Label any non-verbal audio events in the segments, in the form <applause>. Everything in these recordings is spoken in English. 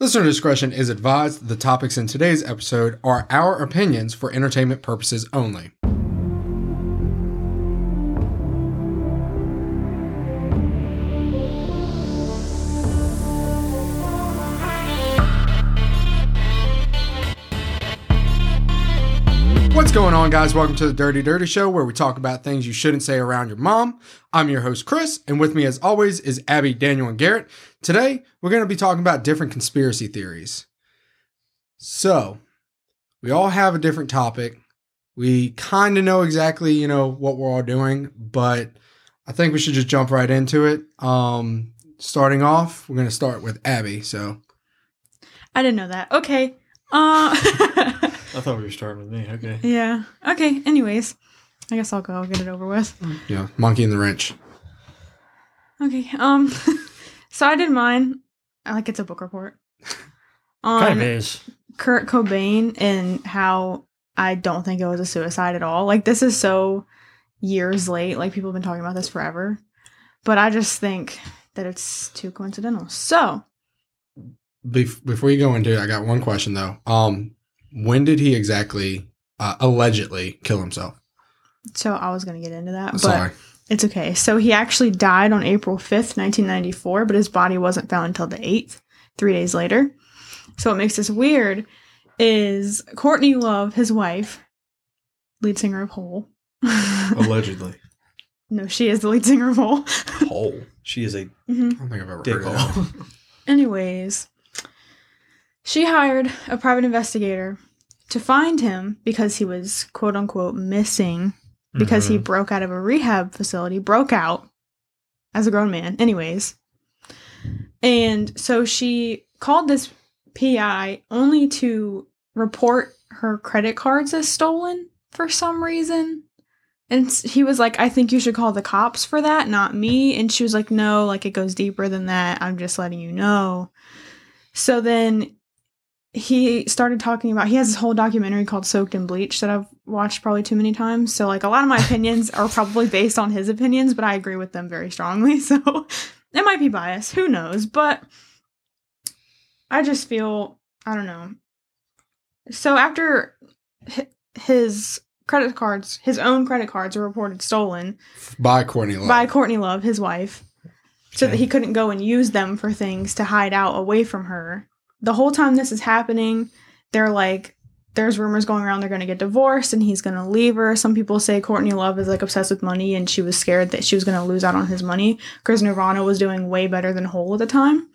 Listener discretion is advised. The topics in today's episode are our opinions for entertainment purposes only. What's going on, guys? Welcome to the Dirty Dirty Show, where we talk about things you shouldn't say around your mom. I'm your host, Chris, and with me, as always, is Abby, Daniel, and Garrett. Today, we're going to be talking about different conspiracy theories. So, we all have a different topic. We kind of know exactly, you know, what we're all doing, but I think we should just jump right into it. Um, starting off, we're going to start with Abby. So, I didn't know that. Okay. Uh <laughs> I thought we were starting with me. Okay. Yeah. Okay. Anyways, I guess I'll go. I'll get it over with. yeah, monkey in the wrench. Okay. Um. <laughs> so I did mine. I like it's a book report. On kind of is. Kurt Cobain and how I don't think it was a suicide at all. Like this is so years late. Like people have been talking about this forever, but I just think that it's too coincidental. So Bef- before you go into it, I got one question though. Um, when did he exactly uh, allegedly kill himself? so I was gonna get into that, but Sorry. It's okay. So he actually died on April 5th, 1994, but his body wasn't found until the 8th, three days later. So what makes this weird is Courtney Love, his wife, lead singer of Hole. <laughs> Allegedly. no, she is the lead singer of Hole. Hole. She is a hmm I don't think I've ever dick heard of hole. Anyways, she hired a private investigator to find him because he was quote unquote missing because he Mhm. broke out of a rehab facility, broke out as a grown man, anyways. And so she called this PI only to report her credit cards as stolen for some reason. And he was like, I think you should call the cops for that, not me. And she was like, no, like it goes deeper than that. I'm just letting you know. So then he started talking about he has this whole documentary called Soaked in Bleach that I've watched probably too many times. So like a lot of my opinions <laughs> are probably based on his opinions, but I agree with them very strongly. <laughs> So it might be biased, who knows? But I just feel I don't know. So after his credit cards, his own credit cards were reported stolen By Courtney Love. by Courtney Love, his wife, so that he couldn't go and use them for things to hide out away from her. The whole time this is happening, they're like, there's rumors going around they're going to get divorced and he's going to leave her. Some people say Courtney Love is like obsessed with money and she was scared that she was going to lose out on his money because Nirvana was doing way better than Hole at the time.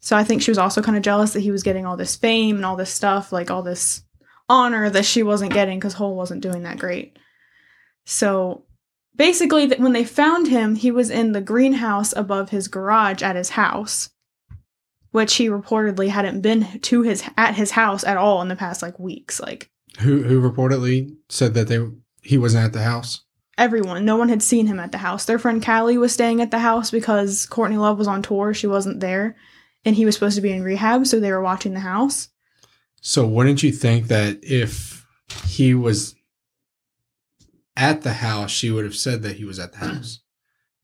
So I think she was also kind of jealous that he was getting all this fame and all this stuff, like all this honor that she wasn't getting because Hole wasn't doing that great. So basically, when they found him, he was in the greenhouse above his garage at his house, which he reportedly hadn't been to his at his house at all in the past like weeks. Like who who reportedly said that they he wasn't at the house. everyone, no one had seen him at the house. Their friend Cali was staying at the house because Courtney Love was on tour; she wasn't there, and he was supposed to be in rehab, so they were watching the house. So wouldn't you think that if he was at the house, she would have said that he was at the house?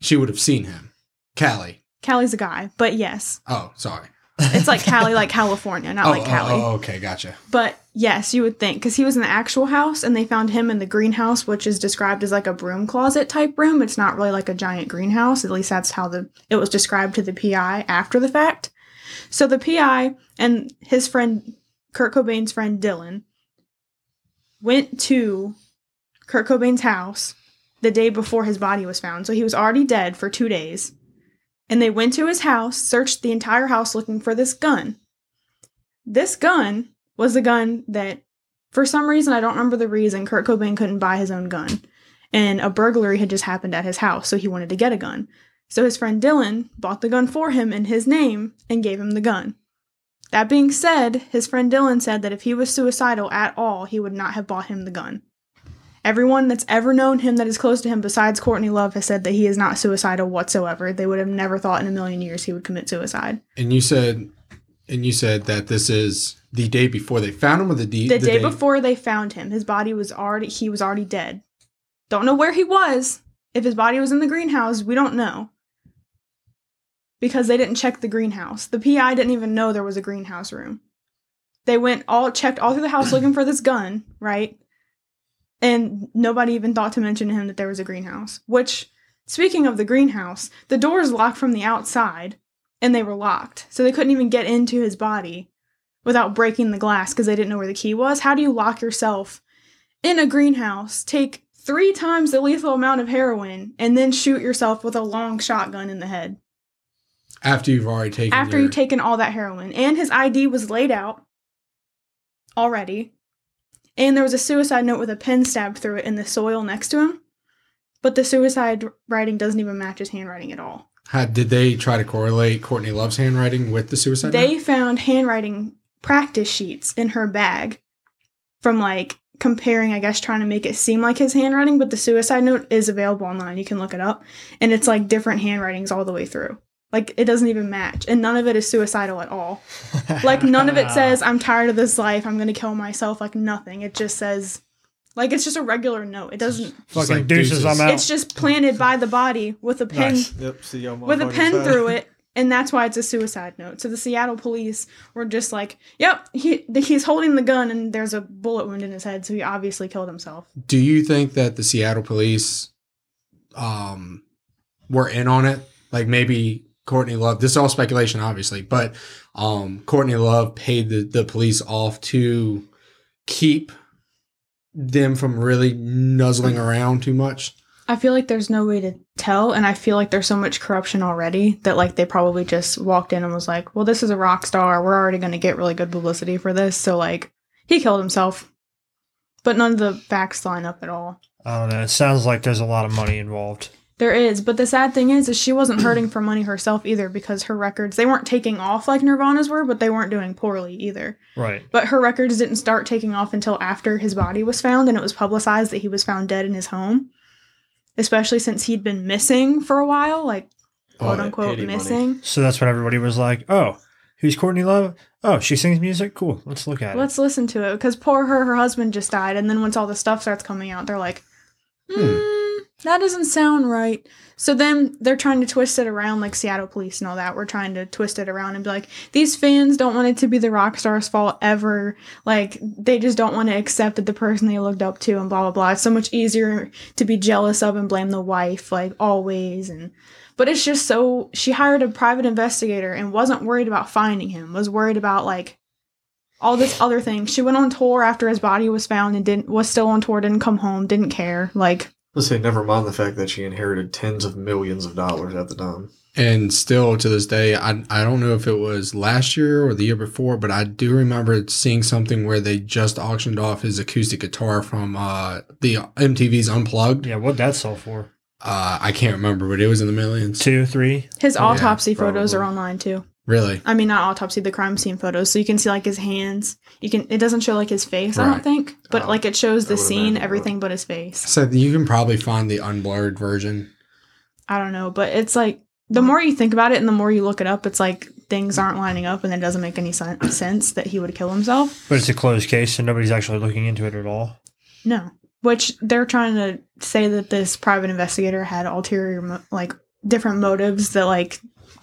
She would have seen him. Cali. Cali's a guy, but yes, Oh, sorry. It's like <laughs> Cali, like California, not oh, like Callie. oh, oh, okay, gotcha. But yes, you would think because he was in the actual house and they found him in the greenhouse, which is described as like a broom closet type room. It's not really like a giant greenhouse. At least that's how the it was described to the PI after the fact. So the PI and his friend Kurt Cobain's friend Dylan went to Kurt Cobain's house the day before his body was found. So he was already dead for two days. And they went to his house, searched the entire house looking for this gun. This gun was the gun that, for some reason, I don't remember the reason, Kurt Cobain couldn't buy his own gun. And a burglary had just happened at his house, so he wanted to get a gun. So his friend Dylan bought the gun for him in his name and gave him the gun. That being said, his friend Dylan said that if he was suicidal at all, he would not have bought him the gun. Everyone that's ever known him that is close to him besides Courtney Love has said that he is not suicidal whatsoever. They would have never thought in a million years he would commit suicide. And you said, and you said that this is the day before they found him, or the, d- the, day, before they found him his body was already he was already dead don't know where he was if his body was in the greenhouse we don't know because they didn't check the greenhouse. The PI didn't even know there was a greenhouse room. They went all checked all through the house looking for this gun, right? And nobody even thought to mention to him that there was a greenhouse. Which, speaking of the greenhouse, the doors locked from the outside and they were locked. So they couldn't even get into his body without breaking the glass because they didn't know where the key was. How do you lock yourself in a greenhouse, take three times the lethal amount of heroin, and then shoot yourself with a long shotgun in the head? After you've already taken after your, you've taken all that heroin. And his ID was laid out already. And there was a suicide note with a pen stabbed through it in the soil next to him. But the suicide writing doesn't even match his handwriting at all. How, did they try to correlate Courtney Love's handwriting with the suicide? They note? found handwriting practice sheets in her bag from like comparing, I guess, trying to make it seem like his handwriting, but the suicide note is available online. You can look it up. And it's like different handwritings all the way through. Like it doesn't even match. And none of it is suicidal at all. Like none of it <laughs> says, I'm tired of this life, I'm gonna kill myself. Like nothing. It just says like it's just a regular note. It doesn't Just Fucking deuces, I'm out. it's just planted by the body with a pen Nice. Yep. See y'all with a pen out. <laughs> through it and that's why it's a suicide note so the seattle police were just like yep he, he's holding the gun and there's a bullet wound in his head so he obviously killed himself Do you think that the Seattle police um were in on it? Like maybe Courtney Love. This is all speculation, obviously, but um Courtney Love paid the, the police off to keep them from really nuzzling around too much. i feel like there's no way to tell and i feel like there's so much corruption already that like they probably just walked in and was like well this is a rock star we're already going to get really good publicity for this so like he killed himself but none of the facts line up at all I don't know. It sounds like there's a lot of money involved. There is, but the sad thing is, is she wasn't hurting for money herself either because her records they weren't taking off like Nirvana's were, but they weren't doing poorly either. Right. But her records didn't start taking off until after his body was found and it was publicized that he was found dead in his home. Especially since he'd been missing for a while, like quote Oh, unquote pity money. missing. So that's when everybody was like, "Oh, who's Courtney Love? Oh, she sings music. Cool. Let's look at it." Let's listen to it because poor her, her husband just died, and then once all the stuff starts coming out, they're like, hmm, that doesn't sound right. So then they're trying to twist it around, like Seattle police and all that. We're trying to twist it around and be like, these fans don't want it to be the rock star's fault ever. Like they just don't want to accept that the person they looked up to and blah blah blah. It's so much easier to be jealous of and blame the wife, like always and. But it's just so she hired a private investigator and wasn't worried about finding him. Was worried about like all this other thing. She went on tour after his body was found and didn't was still on tour, didn't come home, didn't care. Like Let's say, never mind the fact that she inherited tens of millions of dollars at the time. And still to this day, I, I don't know if it was last year or the year before, but I do remember seeing something where they just auctioned off his acoustic guitar from uh, the MTV's Unplugged. yeah, what that sell for? Uh, I can't remember, but it was in the millions. Two, three. his Oh, yeah, autopsy photos are online too. Really? I mean, not autopsy, the crime scene photos. So you can see like his hands. You can. It doesn't show like his face. I don't think, but Oh, like it shows the scene, imagine it everything but his face. So you can probably find the unblurred version. I don't know, but it's like the more you think about it and the more you look it up, it's like things aren't lining up, and it doesn't make any sen- sense that he would kill himself. But it's a closed case, so nobody's actually looking into it at all. No. Which they're trying to say that this private investigator had ulterior, mo- like, different motives that, like,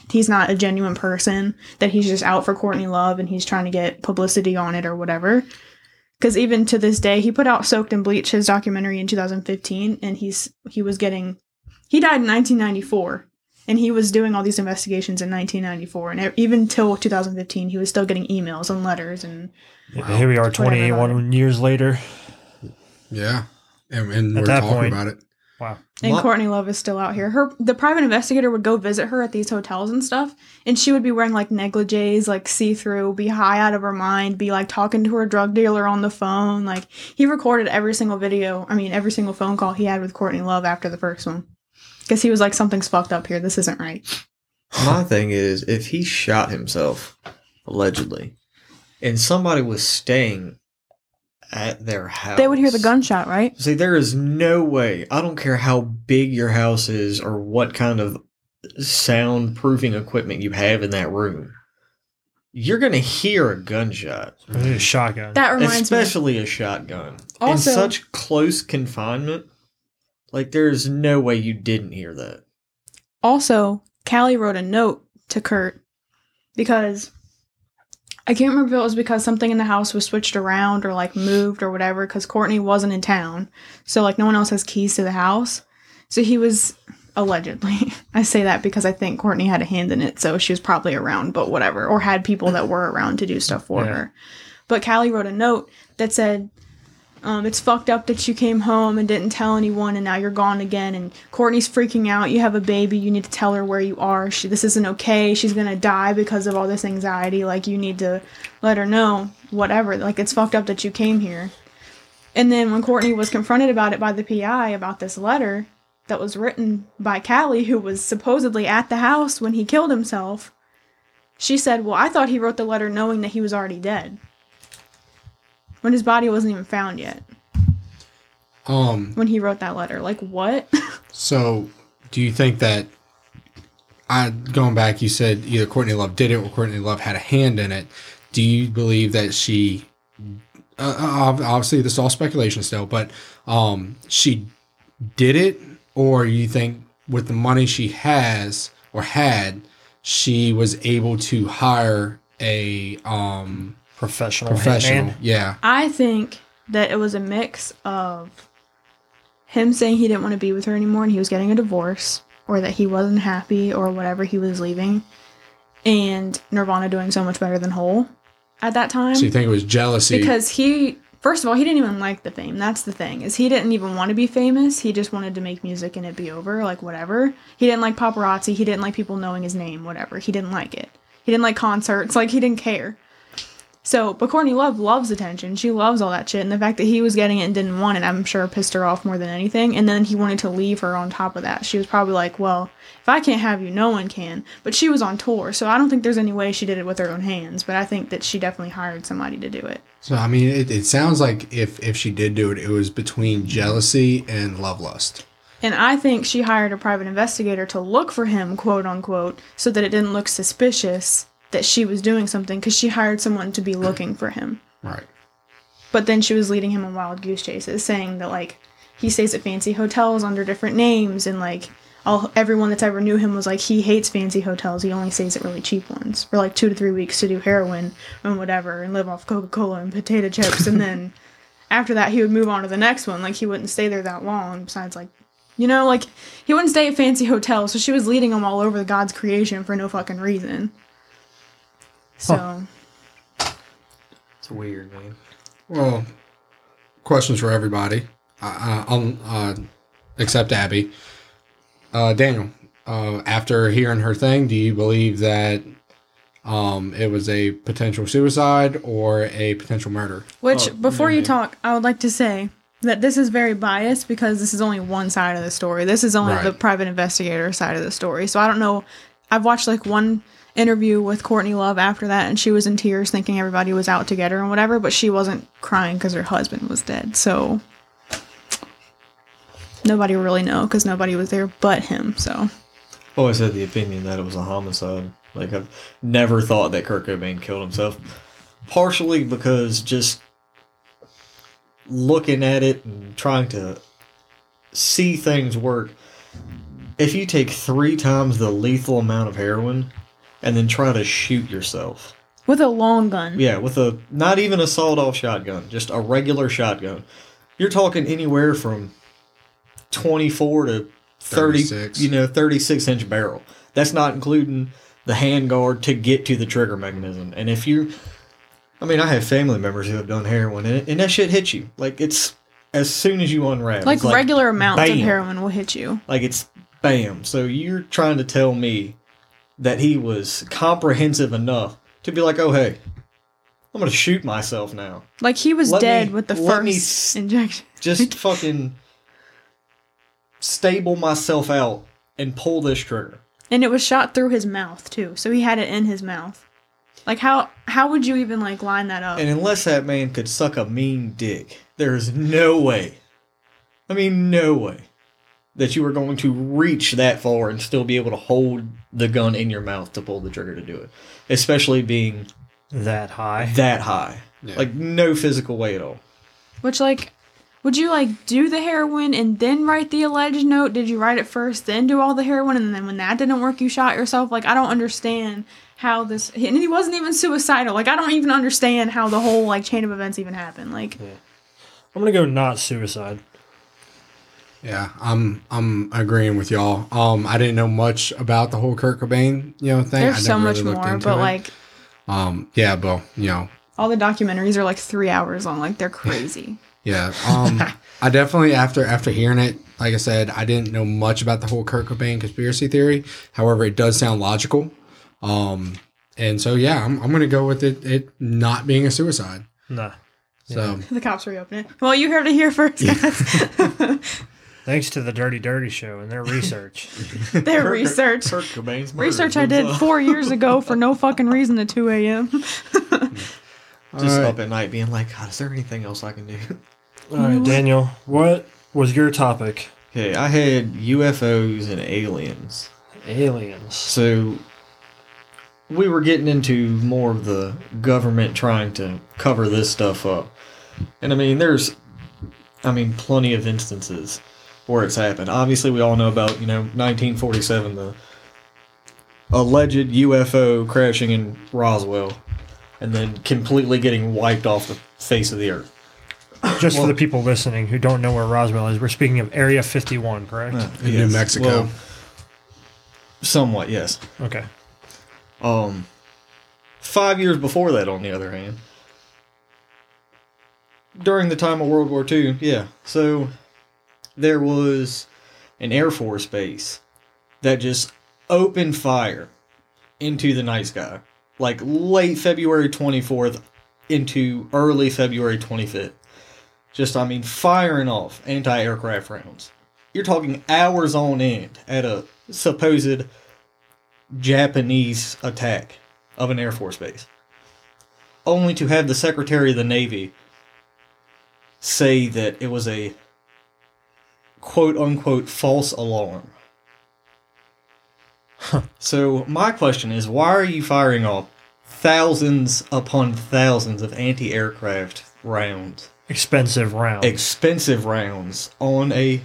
he's not a genuine person, that he's just out for Courtney Love and he's trying to get publicity on it or whatever. Because even to this day, he put out Soaked in Bleach, his documentary in 2015, and he's he was getting. He died in 1994, and he was doing all these investigations in 1994. And e- even till 2015, he was still getting emails and letters and Yeah, Here we are, 28 about one years later. Yeah. And, and we're talking point- about it. Wow. And Lot- Courtney Love is still out here. Her the private investigator would go visit her at these hotels and stuff, and she would be wearing like negligees, like see through, be high out of her mind, be like talking to her drug dealer on the phone. Like he recorded every single video, I mean every single phone call he had with Courtney Love after the first one, because he was like something's fucked up here. This isn't right. My thing is, if he shot himself, allegedly, and somebody was staying at their house, They would hear the gunshot, right? See, there is no way. I don't care how big your house is or what kind of soundproofing equipment you have in that room. You're going to hear a gunshot, a shotgun. That reminds me. especially a shotgun. Also- in such close confinement, like there's no way you didn't hear that. Also, Cali wrote a note to Kurt because I can't remember if it was because something in the house was switched around or like moved or whatever because Courtney wasn't in town. So like no one else has keys to the house. So he was allegedly. <laughs> I say that because I think Courtney had a hand in it, so she was probably around, but whatever, or had people that were around to do stuff for Yeah. her. But Cali wrote a note that said, um, "It's fucked up that you came home and didn't tell anyone, and now you're gone again. And Courtney's freaking out. You have a baby. You need to tell her where you are. She, this isn't okay. She's gonna die because of all this anxiety. Like you need to let her know. Whatever. Like it's fucked up that you came here." And then when Courtney was confronted about it by the PI about this letter that was written by Cali, who was supposedly at the house when he killed himself, she said, Well, I thought he wrote the letter knowing that he was already dead. When his body wasn't even found yet. Um, When he wrote that letter. Like, what? <laughs> so do you think that I going back, you said either Courtney Love did it or Courtney Love had a hand in it. Do you believe that she uh, obviously this is all speculation still, but um she did it or you think with the money she has or had, she was able to hire a um Professional. professional. hitman. Yeah. I think that it was a mix of him saying he didn't want to be with her anymore and he was getting a divorce, or that he wasn't happy, or whatever he was leaving, and Nirvana doing so much better than Hole at that time. So you think it was jealousy? because he first of all he didn't even like the fame that's the thing is he didn't even want to be famous he just wanted to make music and it be over like whatever he didn't like paparazzi he didn't like people knowing his name whatever he didn't like it he didn't like concerts like he didn't care so but courtney love loves attention. She loves all that shit. And the fact that he was getting it and didn't want it i'm sure pissed her off more than anything. And then he wanted to leave her on top of that. She was probably like well if i can't have you no one can. But she was on tour. So i don't think there's any way she did it with her own hands. But i think that she definitely hired somebody to do it. So I mean, it, it sounds like if if she did do it, it was between jealousy and love lust. And I think she hired a private investigator to look for him, quote unquote, so that it didn't look suspicious that she was doing something because she hired someone to be <clears throat> looking for him. Right. But then she was leading him on wild goose chases, saying that, like, he stays at fancy hotels under different names and, like, all everyone that's ever knew him was like he hates fancy hotels. He only stays at really cheap ones for like two to three weeks to do heroin and whatever and live off Coca Cola and potato chips. and then <laughs> after that, he would move on to the next one. Like he wouldn't stay there that long. Besides, like you know, like he wouldn't stay at fancy hotels. So she was leading him all over the God's creation for no fucking reason. So It's weird, man. Well, questions for everybody. Uh, uh, um, uh, except Abby. Uh, Daniel, uh, after hearing her thing, do you believe that um, it was a potential suicide or a potential murder? Which, Oh, before no, you talk, I would like to say that this is very biased because this is only one side of the story. This is only Right. the private investigator side of the story. So I don't know. I've watched like one interview with Courtney Love after that, and she was in tears thinking everybody was out to get her and whatever, but she wasn't crying because her husband was dead. So nobody really know because nobody was there but him. So Always had the opinion that it was a homicide. Like I've never thought that Kurt Cobain killed himself. Partially because just looking at it and trying to see things work. If you take three times the lethal amount of heroin and then try to shoot yourself. with a long gun. Yeah, with a not even a sawed off shotgun, just a regular shotgun. You're talking anywhere from 24 to 30, 36. you know, 36 inch barrel. That's not including the handguard to get to the trigger mechanism. And if you, I mean, I have family members who have done heroin and, and that shit hits you. Like it's as soon as you unwrap. Like, it's regular amounts of heroin will hit you. Like it's bam. So you're trying to tell me that he was comprehensive enough to be like, oh hey, I'm gonna shoot myself now. Like he was Let dead me- with the first s- injection. Just <laughs> fucking stable myself out and pull this trigger. And it was shot through his mouth too, so he had it in his mouth. Like how how would you even like line that up? And unless that man could suck a mean dick, there's no way. I mean, no way that you were going to reach that far and still be able to hold the gun in your mouth to pull the trigger to do it. Especially being That high. that high. Yeah. Like no physical way at all. Which like would you like do the heroin and then write the alleged note? Did you write it first, then do all the heroin, and then when that didn't work, you shot yourself? Like, I don't understand how this. And he wasn't even suicidal. Like, I don't even understand how the whole like chain of events even happened. Like, I'm gonna go not suicide. Yeah, I'm I'm agreeing with y'all. Um, I didn't know much about the whole Kurt Cobain, you know, thing. I there's so never much more, but it. like um, yeah, but you know, all the documentaries are like three hours long. Like, they're crazy. <laughs> yeah. Um, <laughs> I definitely after after hearing it, like I said, I didn't know much about the whole Kurt Cobain conspiracy theory. However, it does sound logical. Um, and so yeah, I'm I'm gonna go with it it not being a suicide. Nah. So <laughs> the cops reopen it. Well, you heard it here first, guys. Thanks to the Dirty Dirty Show and their <laughs> research. Their research. Kurt Cobain's Research I did on. four years ago for no fucking reason at 2 a.m. <laughs> Just All right. up at night being like, God, is there anything else I can do? <laughs> All right, Daniel, what was your topic? Okay, I had UFOs and aliens. Aliens. So we were getting into more of the government trying to cover this stuff up. And I mean, there's, I mean, plenty of instances where it's happened. Obviously, we all know about, you know, 1947, the alleged UFO crashing in Roswell and then completely getting wiped off the face of the earth. Just for the people listening who don't know where Roswell is, we're speaking of Area 51, correct? in New Mexico. Well, somewhat, yes. Okay. Um, five years before that, on the other hand, during the time of World War II, yeah. So there was an Air Force base that just opened fire into the night sky, like late February 24th into early February 25th. Just, I mean, firing off anti aircraft rounds. You're talking hours on end at a supposed Japanese attack of an Air Force base, only to have the Secretary of the Navy say that it was a quote unquote false alarm. so, my question is why are you firing off thousands upon thousands of anti aircraft rounds, Expensive rounds. expensive rounds, on a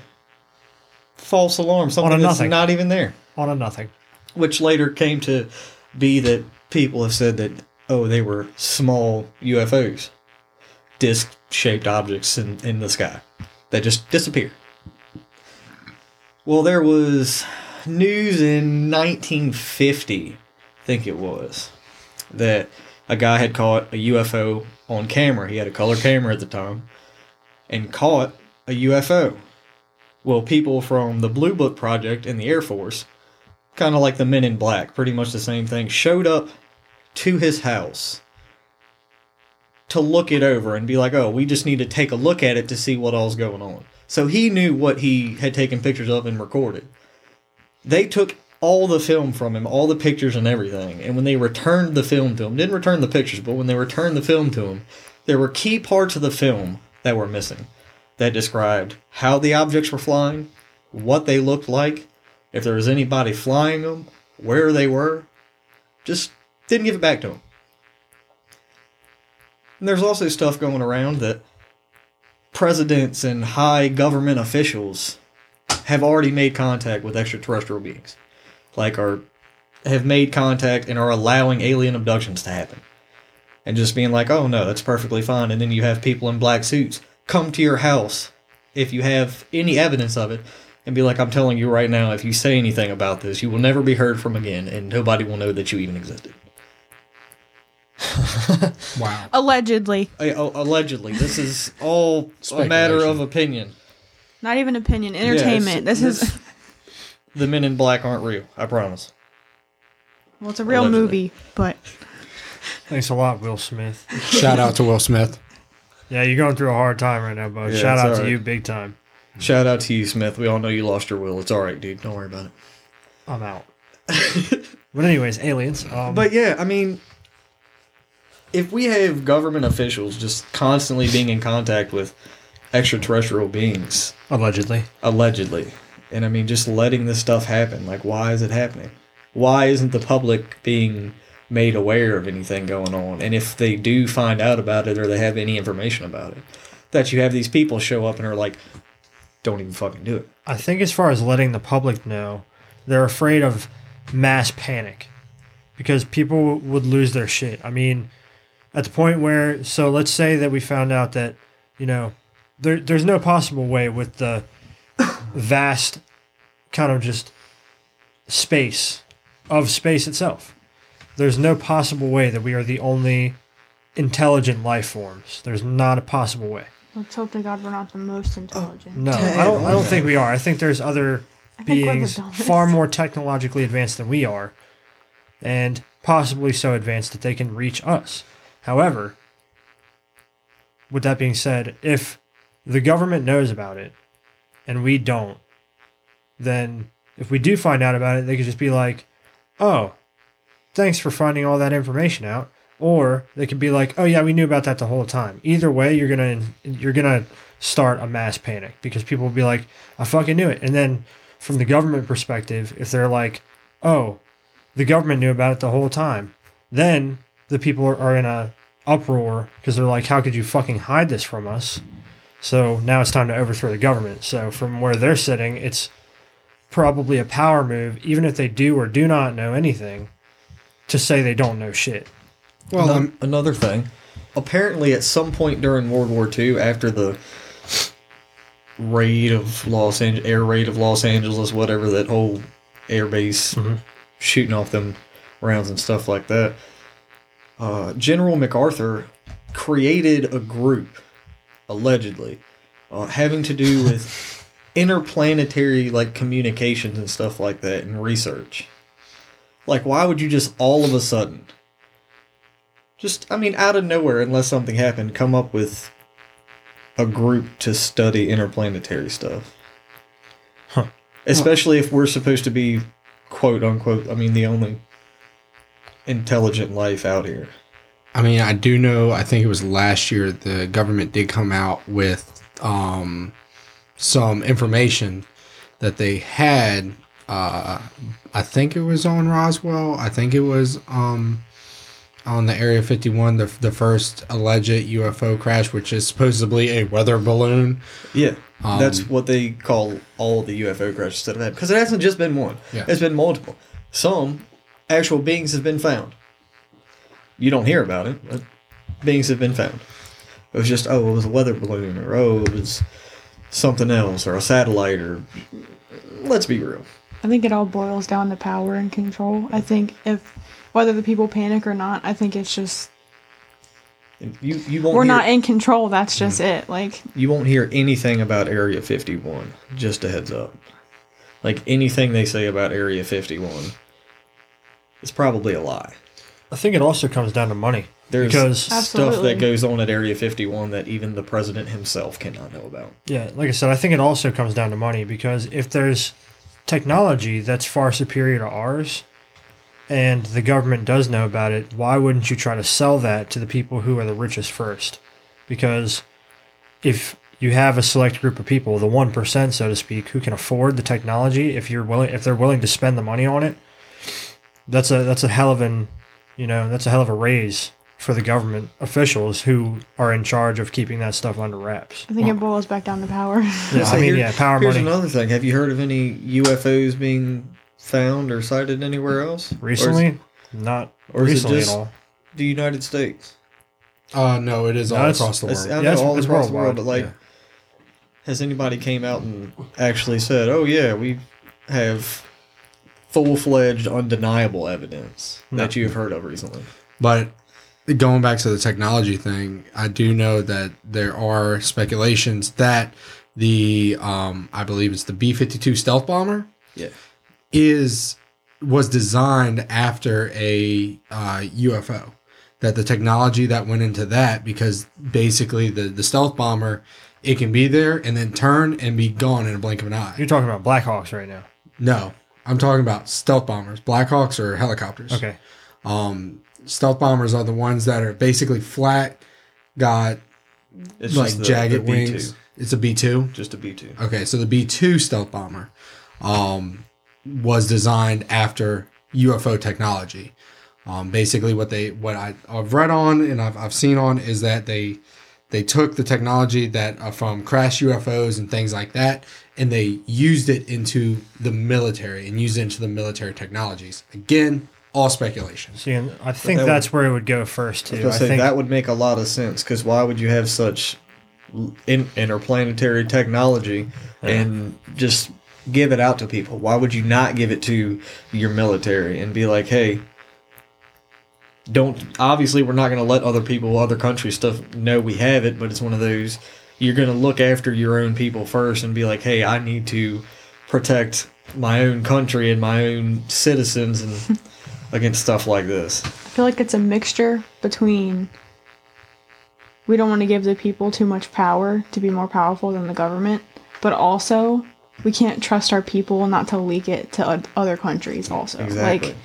false alarm? Something a that's nothing. not even there on a nothing. which later came to be that people have said that oh they were small UFOs, disc shaped objects in, in the sky that just disappear. Well, there was news in 1950, I think it was, that a guy had caught a UFO on camera. He had a color camera at the time and caught a UFO. Well, people from the Blue Book Project in the Air Force kind of like the Men in Black, pretty much the same thing, showed up to his house to look it over and be like, oh, we just need to take a look at it to see what all's going on. So he knew what he had taken pictures of and recorded. They took all the film from him, all the pictures and everything, and when they returned the film to him, didn't return the pictures, but when they returned the film to him, there were key parts of the film that were missing that described how the objects were flying, what they looked like, if there was anybody flying them, where they were, just didn't give it back to him. And there's also stuff going around that presidents and high government officials have already made contact with extraterrestrial beings. Like are have made contact and are allowing alien abductions to happen. And just being like, "Oh no, that's perfectly fine." And then you have people in black suits come to your house if you have any evidence of it and be like, I'm telling you right now, if you say anything about this, you will never be heard from again, and nobody will know that you even existed. <laughs> Wow. Allegedly. I, oh, allegedly, this is all a matter of opinion. Not even opinion. Entertainment. it's- this is. The men in black aren't real. I promise. Well, it's a real Allegedly. movie, but Thanks a lot, Will Smith. Shout out to Will Smith. Yeah, you're going through a hard time right now, bud. Yeah, Shout it's out to you big time. Shout out to you, Smith. We all know you lost your will. It's all right, dude. Don't worry about it. I'm out. <laughs> but anyways, aliens. Um, But yeah, I mean, if we have government officials just constantly being in contact with extraterrestrial beings, allegedly, allegedly, and I mean, just letting this stuff happen, like, why is it happening? Why isn't the public being made aware of anything going on? And if they do find out about it or they have any information about it, that you have these people show up and are like, don't even fucking do it. I think as far as letting the public know, they're afraid of mass panic because people would lose their shit. I mean, at the point where, so let's say that we found out that, you know, there, there's no possible way with the vast kind of just space of space itself. There's no possible way that we are the only intelligent life forms. There's not a possible way. Let's hope to God we're not the most intelligent. No, I don't. I don't think we are. I think there's other I think we're the beings far more technologically advanced than we are, and possibly so advanced that they can reach us. However, with that being said, if the government knows about it and we don't, then if we do find out about it, they could just be like, "Oh, thanks for finding all that information out." Or they could be like, "Oh yeah, we knew about that the whole time." Either way, you're gonna you're gonna start a mass panic because people will be like, "I fucking knew it." And then from the government perspective, if they're like, "Oh, the government knew about it the whole time," then the people are, are in a uproar because they're like, "How could you fucking hide this from us?" So now it's time to overthrow the government. So from where they're sitting, it's probably a power move, even if they do or do not know anything, to say they don't know shit. Well, Ano- um, another thing. Apparently, at some point during World War II, after the raid of Los Angeles, air raid of Los Angeles, whatever that whole air base Mhm. shooting off them rounds and stuff like that, uh, General MacArthur created a group, allegedly, uh, having to do with <laughs> interplanetary like communications and stuff like that and research. Like, why would you just all of a sudden? just I mean out of nowhere unless something happened come up with a group to study interplanetary stuff. Huh. Especially if we're supposed to be quote unquote I mean the only intelligent life out here. I mean, I do know. I think it was last year the government did come out with um, some information that they had. Uh, I think it was on Roswell. I think it was um, on the Area 51, the the first alleged UFO crash, which is supposedly a weather balloon. Yeah. Um, That's what they call all the UFO crashes that have happened. Because it hasn't just been one. Yeah. It's been multiple. Some actual beings have been found. You don't hear about it, but beings have been found. It was just, oh, it was a weather balloon, or oh, it was something else, or a satellite, or. Let's be real. I think it all boils down to power and control. I think if whether the people panic or not, I think it's just You, you won't we're hear, not in control. That's just mm-hmm. it. Like you won't hear anything about Area 51. Just a heads up. Like anything they say about Area 51 is probably a lie. I think it also comes down to money. There's Because- stuff Absolutely. that goes on at Area 51 that even the president himself cannot know about. Yeah, like I said, I think it also comes down to money because if there's technology that's far superior to ours and the government does know about it, why wouldn't you try to sell that to the people who are the richest first? Because if you have a select group of people, the 1%, so to speak, who can afford the technology, if you're willing if they're willing to spend the money on it, that's a that's a hell of an, you know, that's a hell of a raise for the government officials who are in charge of keeping that stuff under wraps. I think it boils back down to power. <laughs> Yeah, So I mean, here- yeah, power Here's money. another thing. Have you heard of any UFOs being found or sighted anywhere else? Or is- Recently, not or is it recently just- at all. the United States. Uh, no, it is No, all across the world. I Yeah, it's- all it's across the world, but like, yeah. has anybody came out and actually said, "Oh yeah, we have full-fledged, undeniable evidence No. that you have heard of recently"? But going back to the technology thing, I do know that there are speculations that the um, I believe it's the B fifty two stealth bomber Yeah. is was designed after a uh, UFO. That the technology that went into that because basically the the stealth bomber it can be there and then turn and be gone in a blink of an eye. You're talking about Blackhawks right now. No, I'm talking about stealth bombers, Blackhawks or helicopters. Okay. Um, stealth bombers are the ones that are basically flat, got It's like the- jagged the wings. It's a B two. just a B two. Okay, so the B two stealth bomber, um, was designed after UFO technology. Um, basically, what they what I, I've read on and I've, I've seen on is that they they took the technology that uh, from crash UFOs and things like that, and they used it into the military and used it into the military technologies. Again, all speculation. See, and I think that that's where it would go first too. I, was I say, think that would make a lot of sense because why would you have such in, interplanetary technology and just give it out to people? Why would you not give it to your military and be like, hey, don't. Obviously, we're not going to let other people, other countries, stuff know we have it, but it's one of those you're going to look after your own people first and be like, hey, I need to protect my own country and my own citizens and <laughs> against stuff like this. I feel like it's a mixture between we don't want to give the people too much power to be more powerful than the government, but also we can't trust our people not to leak it to other countries also. Exactly. Like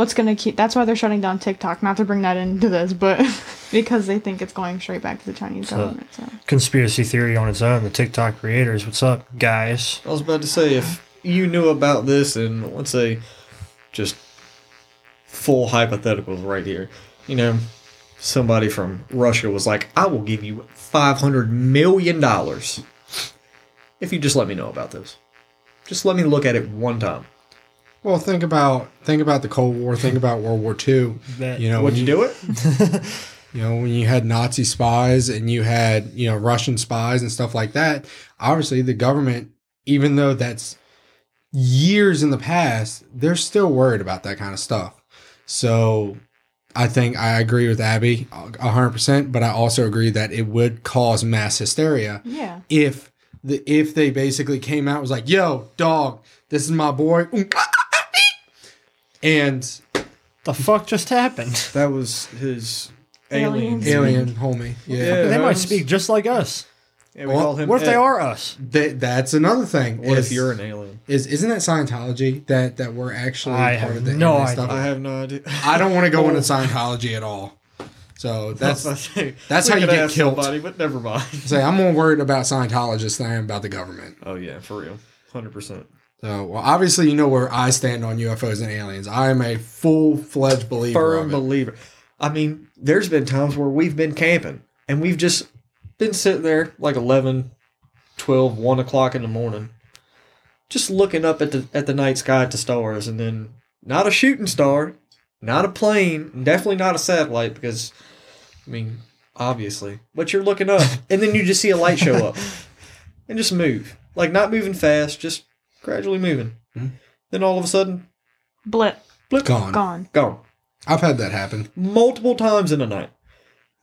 what's going to keep that's why they're shutting down TikTok, not to bring that into this, but <laughs> because they think it's going straight back to the Chinese So- government. So conspiracy theory on its own. The TikTok creators, what's up, guys? I was about to say if you knew about this and let's say just full hypotheticals right here. You know, somebody from Russia was like, I will give you five hundred million dollars if you just let me know about this. Just let me look at it one time. Well, think about think about the Cold War. Think about World War II. That- You know, Would when you do it? <laughs> You know, when you had Nazi spies and you had, you know, Russian spies and stuff like that, obviously the government, even though that's years in the past, they're still worried about that kind of stuff. So I think I agree with Abby a 100%, but I also agree that it would cause mass hysteria yeah. if the if they basically came out and was like, "Yo, dog, this is my boy." Ah, And The fuck just happened? That was his Aliens. alien homie. Yeah. Yeah. they might speak just like us. Yeah, we Well, call him What if they Ed. are us? That, that's another thing. What is- if you're an alien? Is isn't that Scientology that that we're actually I part have of the no alien idea. stuff? I have no idea. I don't want to go Oh. into <laughs> Scientology at all. So that's I was about to say, that's how you get killed. Somebody, but never mind. say I'm more worried about Scientologists than I am about the government. Oh yeah, for real, hundred percent. So well, obviously you know where I stand on UFOs and aliens. I am a full fledged believer. firm believer. I mean, there's been times where we've been camping and we've just been sitting there like 11, 12, 1 o'clock in the morning, just looking up at the at the night sky at the stars, and then not a shooting star, not a plane, definitely not a satellite because, I mean, obviously, but you're looking up, and then you just see a light show up, <laughs> and just move, like not moving fast, just gradually moving. Mhm. Then all of a sudden, Blip. blip, Gone. Gone. gone I've had that happen. multiple times in a night.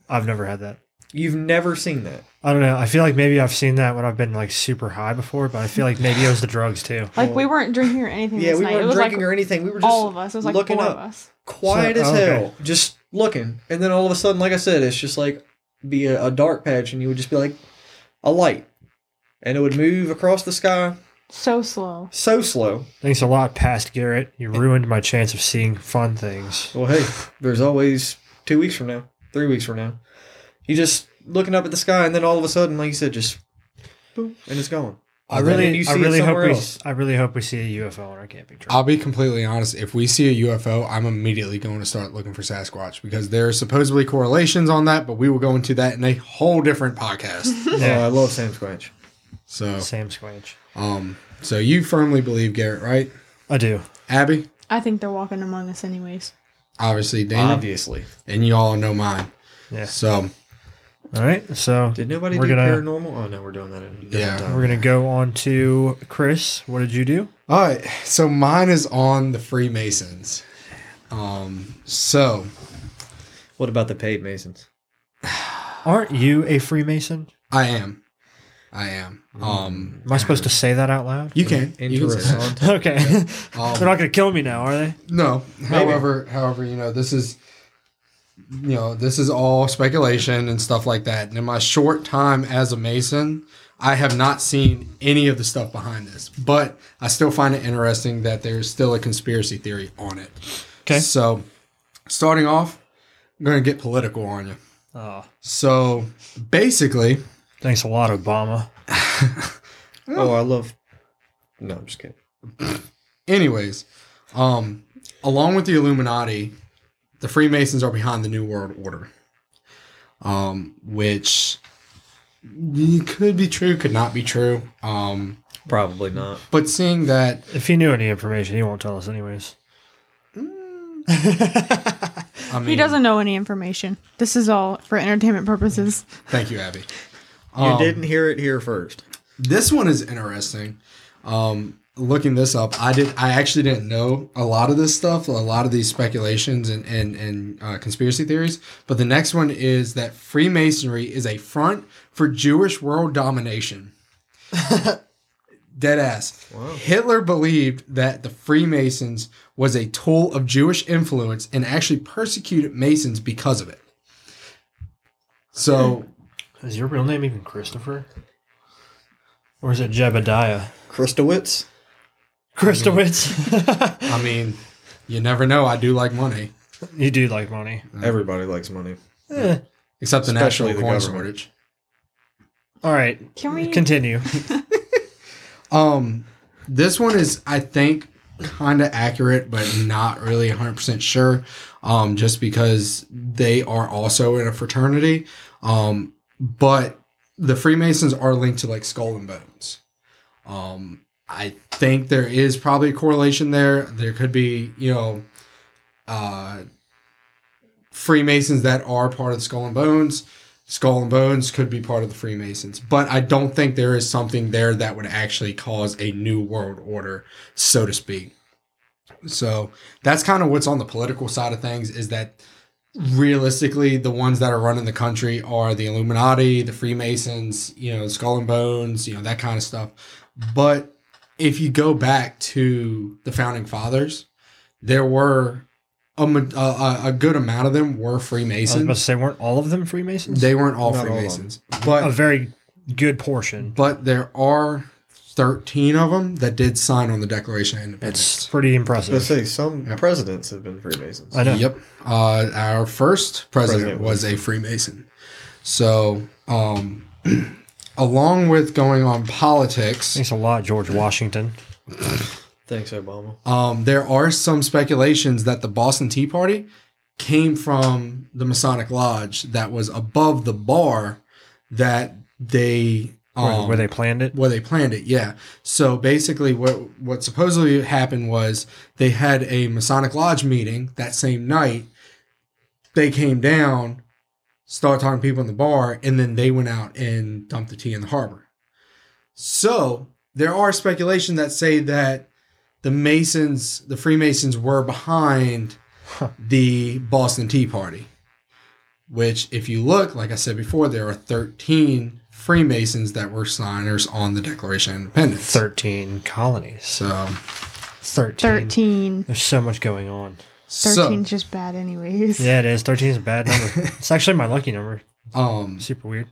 I've never had that. You've never seen that. I don't know. I feel like maybe I've seen that when I've been like super high before, but I feel like maybe it was the drugs too. <laughs> Like we weren't drinking or anything Yeah, this we night. weren't was drinking like or anything. We were just all of us. It was like looking four up. of us. quiet So- as okay. hell, just looking. And then all of a sudden, like I said, it's just like be a, a dark patch, and you would just be like a light, and it would move across the sky So slow. so slow. Thanks a lot, past Garrett. You ruined my chance of seeing fun things. Well, hey, there's always two weeks from now, three weeks from now. You just looking up at the sky, and then all of a sudden, like you said, just boom, and it's gone. I And then really, you I see it really hope we, else. I really hope we see a UFO on our camping trip. I'll be completely honest. If we see a UFO, I'm immediately going to start looking for Sasquatch because there are supposedly correlations on that, but we will go into that in a whole different podcast. <laughs> Oh, Yeah. I love Sam Squanch. so, Sam Squanch. Um, so you firmly believe Garrett, right? I do. Abby, I think they're walking among us anyways. obviously, Daniel, Obviously, and you all know mine. Yeah. So, All right. So did nobody We're do gonna- paranormal? Oh no, we're doing that. At a different Yeah, time. we're gonna go on to Chris. What did you do? all right. So mine is on the Freemasons. Um, so What about the paid masons? Aren't you a Freemason? I am, I am. Um, Am I supposed to say that out loud? you can, you can say that. Interessant. <laughs> Okay. Um, They're not gonna kill me now, are they? No. However, however, you know, this is you know, this is all speculation and stuff like that. And in my short time as a Mason, I have not seen any of the stuff behind this. But I still find it interesting that there's still a conspiracy theory on it. Okay. So starting off, I'm gonna get political on you. Oh, So basically, thanks a lot, Obama. <laughs> Oh, I love. No, I'm just kidding. anyways, um, along with the Illuminati, the Freemasons are behind the New World Order. um, which could be true, could not be true. Um, Probably not. but seeing that, If he knew any information, he won't tell us anyways. <laughs> I mean, He doesn't know any information. This is all for entertainment purposes. Thank you, Abby. You Um, didn't hear it here first. This one is interesting. Um, looking this up, I did. I actually didn't know a lot of this stuff, a lot of these speculations and and, and uh, conspiracy theories. But the next one is that Freemasonry is a front for Jewish world domination. <laughs> Dead ass. Hitler believed that the Freemasons was a tool of Jewish influence and actually persecuted Masons because of it. So Is your real name even Christopher? Or is it Jebediah? Christowitz? Christowitz? I mean, you never know. I do like money, you do like money. Everybody likes money. Eh. except the Especially national the coin government. shortage. All right. Can we? Continue. <laughs> Um, this one is, I think, kind of accurate, but not really 100% sure. Um, just because they are also in a fraternity. Um, but the Freemasons are linked to like Skull and Bones. Um, I think there is probably a correlation there. There could be, you know, uh, Freemasons that are part of the Skull and Bones. Skull and Bones could be part of the Freemasons, but I don't think there is something there that would actually cause a new world order, so to speak. So that's kind of what's on the political side of things is that realistically the ones that are running the country are the Illuminati, the Freemasons, you know, Skull and Bones, you know, that kind of stuff. But if you go back to the founding fathers, there were a, a, a- good amount of them were I was about Freemasons. to say, weren't all of them Freemasons? They weren't all Not all of them. Freemasons, a very good portion. but there are thirteen of them that did sign on the Declaration of Independence. It's Independence. pretty Let's impressive. say some Yep. presidents have been Freemasons. I know. Yep, uh, our first president, President was a Freemason. So, um, <clears throat> along with going on politics, Thanks a lot, George Washington. Thanks, Obama. um, there are some speculations that the Boston Tea Party came from the Masonic Lodge that was above the bar that they Where, um, where they planned it. where they planned it. Yeah. So basically, what what supposedly happened was they had a Masonic Lodge meeting that same night. They came down, started talking to people in the bar, and then they went out and dumped the tea in the harbor. So there are speculation that say that the Masons, the Freemasons, were behind Huh. the Boston Tea Party. Which, if you look, like I said before, there are 13 Freemasons that were signers on the Declaration of Independence. 13 colonies. So, 13. 13. There's so much going on. 13 is so just bad, anyways. Yeah, it is. 13 is a bad number. <laughs> it's actually my lucky number. um, Super weird.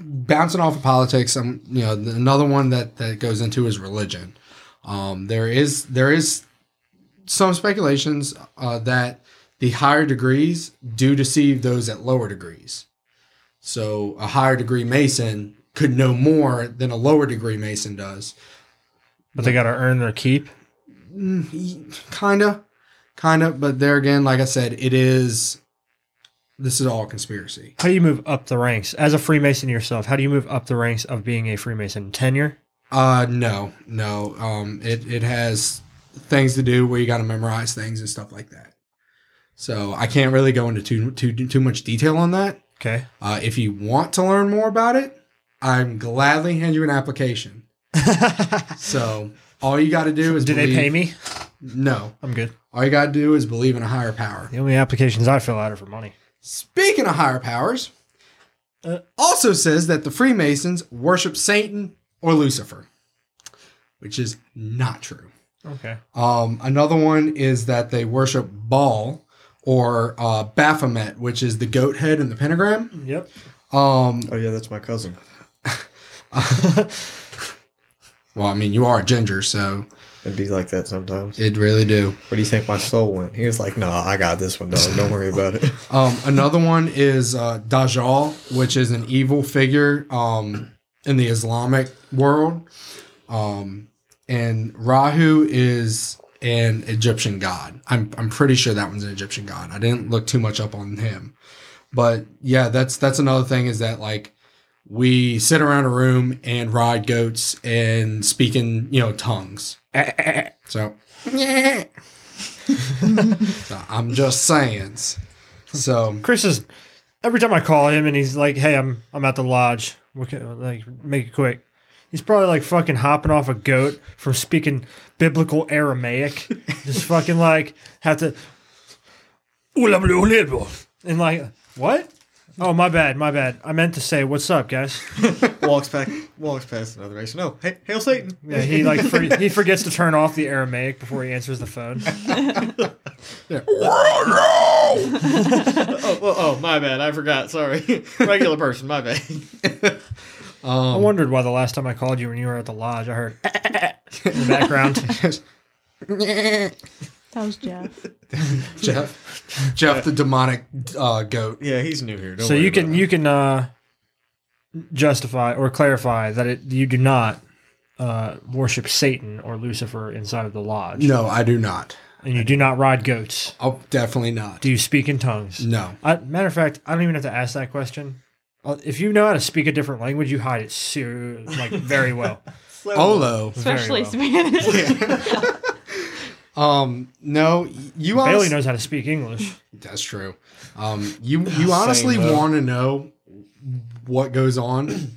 bouncing off of politics, um, you know, another one that that goes into is religion. Um, there is there is some speculations uh, that the higher degrees do deceive those at lower degrees. So a higher degree Mason could know more than a lower degree Mason does. But they got to earn their keep. Kinda, kinda, but there again, like I said, it is. This is all conspiracy. How do you move up the ranks? As a Freemason yourself, how do you move up the ranks of being a Freemason? Tenure? Uh no, no. Um it it has things to do where you got to memorize things and stuff like that. So I can't really go into too too too much detail on that. Okay. Uh if you want to learn more about it, I'm gladly hand you an application. <laughs> So all you got to do is do they pay me? No. I'm good. All you got to do is believe in a higher power. The only applications I fill out are for money. Speaking of higher powers, Uh. also says that the Freemasons worship Satan or Lucifer, which is not true. Okay. Um, another one is that they worship Baal or uh, Baphomet, which is the goat head in the pentagram. Yep. Um, Oh yeah, that's my cousin. <laughs> well, I mean, you are a ginger, so It'd be like that sometimes. it really do. Where do you think my soul went? He was like, "Nah, I got this one, dog. Don't worry about it." <laughs> Um, another one is uh, Dajjal, which is an evil figure um, in the Islamic world. Um, and Rahu is an Egyptian god. I'm, I'm pretty sure that one's an Egyptian god. I didn't look too much up on him. But yeah, that's that's another thing is that like we sit around a room and ride goats and speak in you know tongues. <laughs> So, <laughs> So, I'm just saying. So Chris is every time I call him and he's like, "Hey, I'm I'm at the lodge. What can, like make it quick." He's probably like fucking hopping off a goat from speaking biblical Aramaic. <laughs> Just fucking like have to and like what? Oh my bad, my bad. I meant to say what's up, guys. <laughs> walks back, walks past another race. No, hey, hail Satan. Yeah, he like for, he forgets to turn off the Aramaic before he answers the phone. <laughs> Oh, oh, oh, oh, my bad. I forgot. Sorry. Regular person. My bad. I wondered why the last time I called you when you were at the lodge, I heard <laughs> in the background. <laughs> <laughs> That was Jeff. Jeff, Jeff the demonic uh, goat. Yeah, he's new here. Don't so you can about it. you can uh, justify or clarify that it, you do not uh, worship Satan or Lucifer inside of the lodge, No, I do not. and you do not ride goats. Oh, definitely not. Do you speak in tongues? No. I, matter of fact, I don't even have to ask that question. Uh, If you know how to speak a different language, you hide it ser- like very well. <laughs> Olo. Especially well. Spanish. <laughs> Um, no, you Bailey honestly, knows how to speak English. That's true. Um, you you honestly want to know what goes on?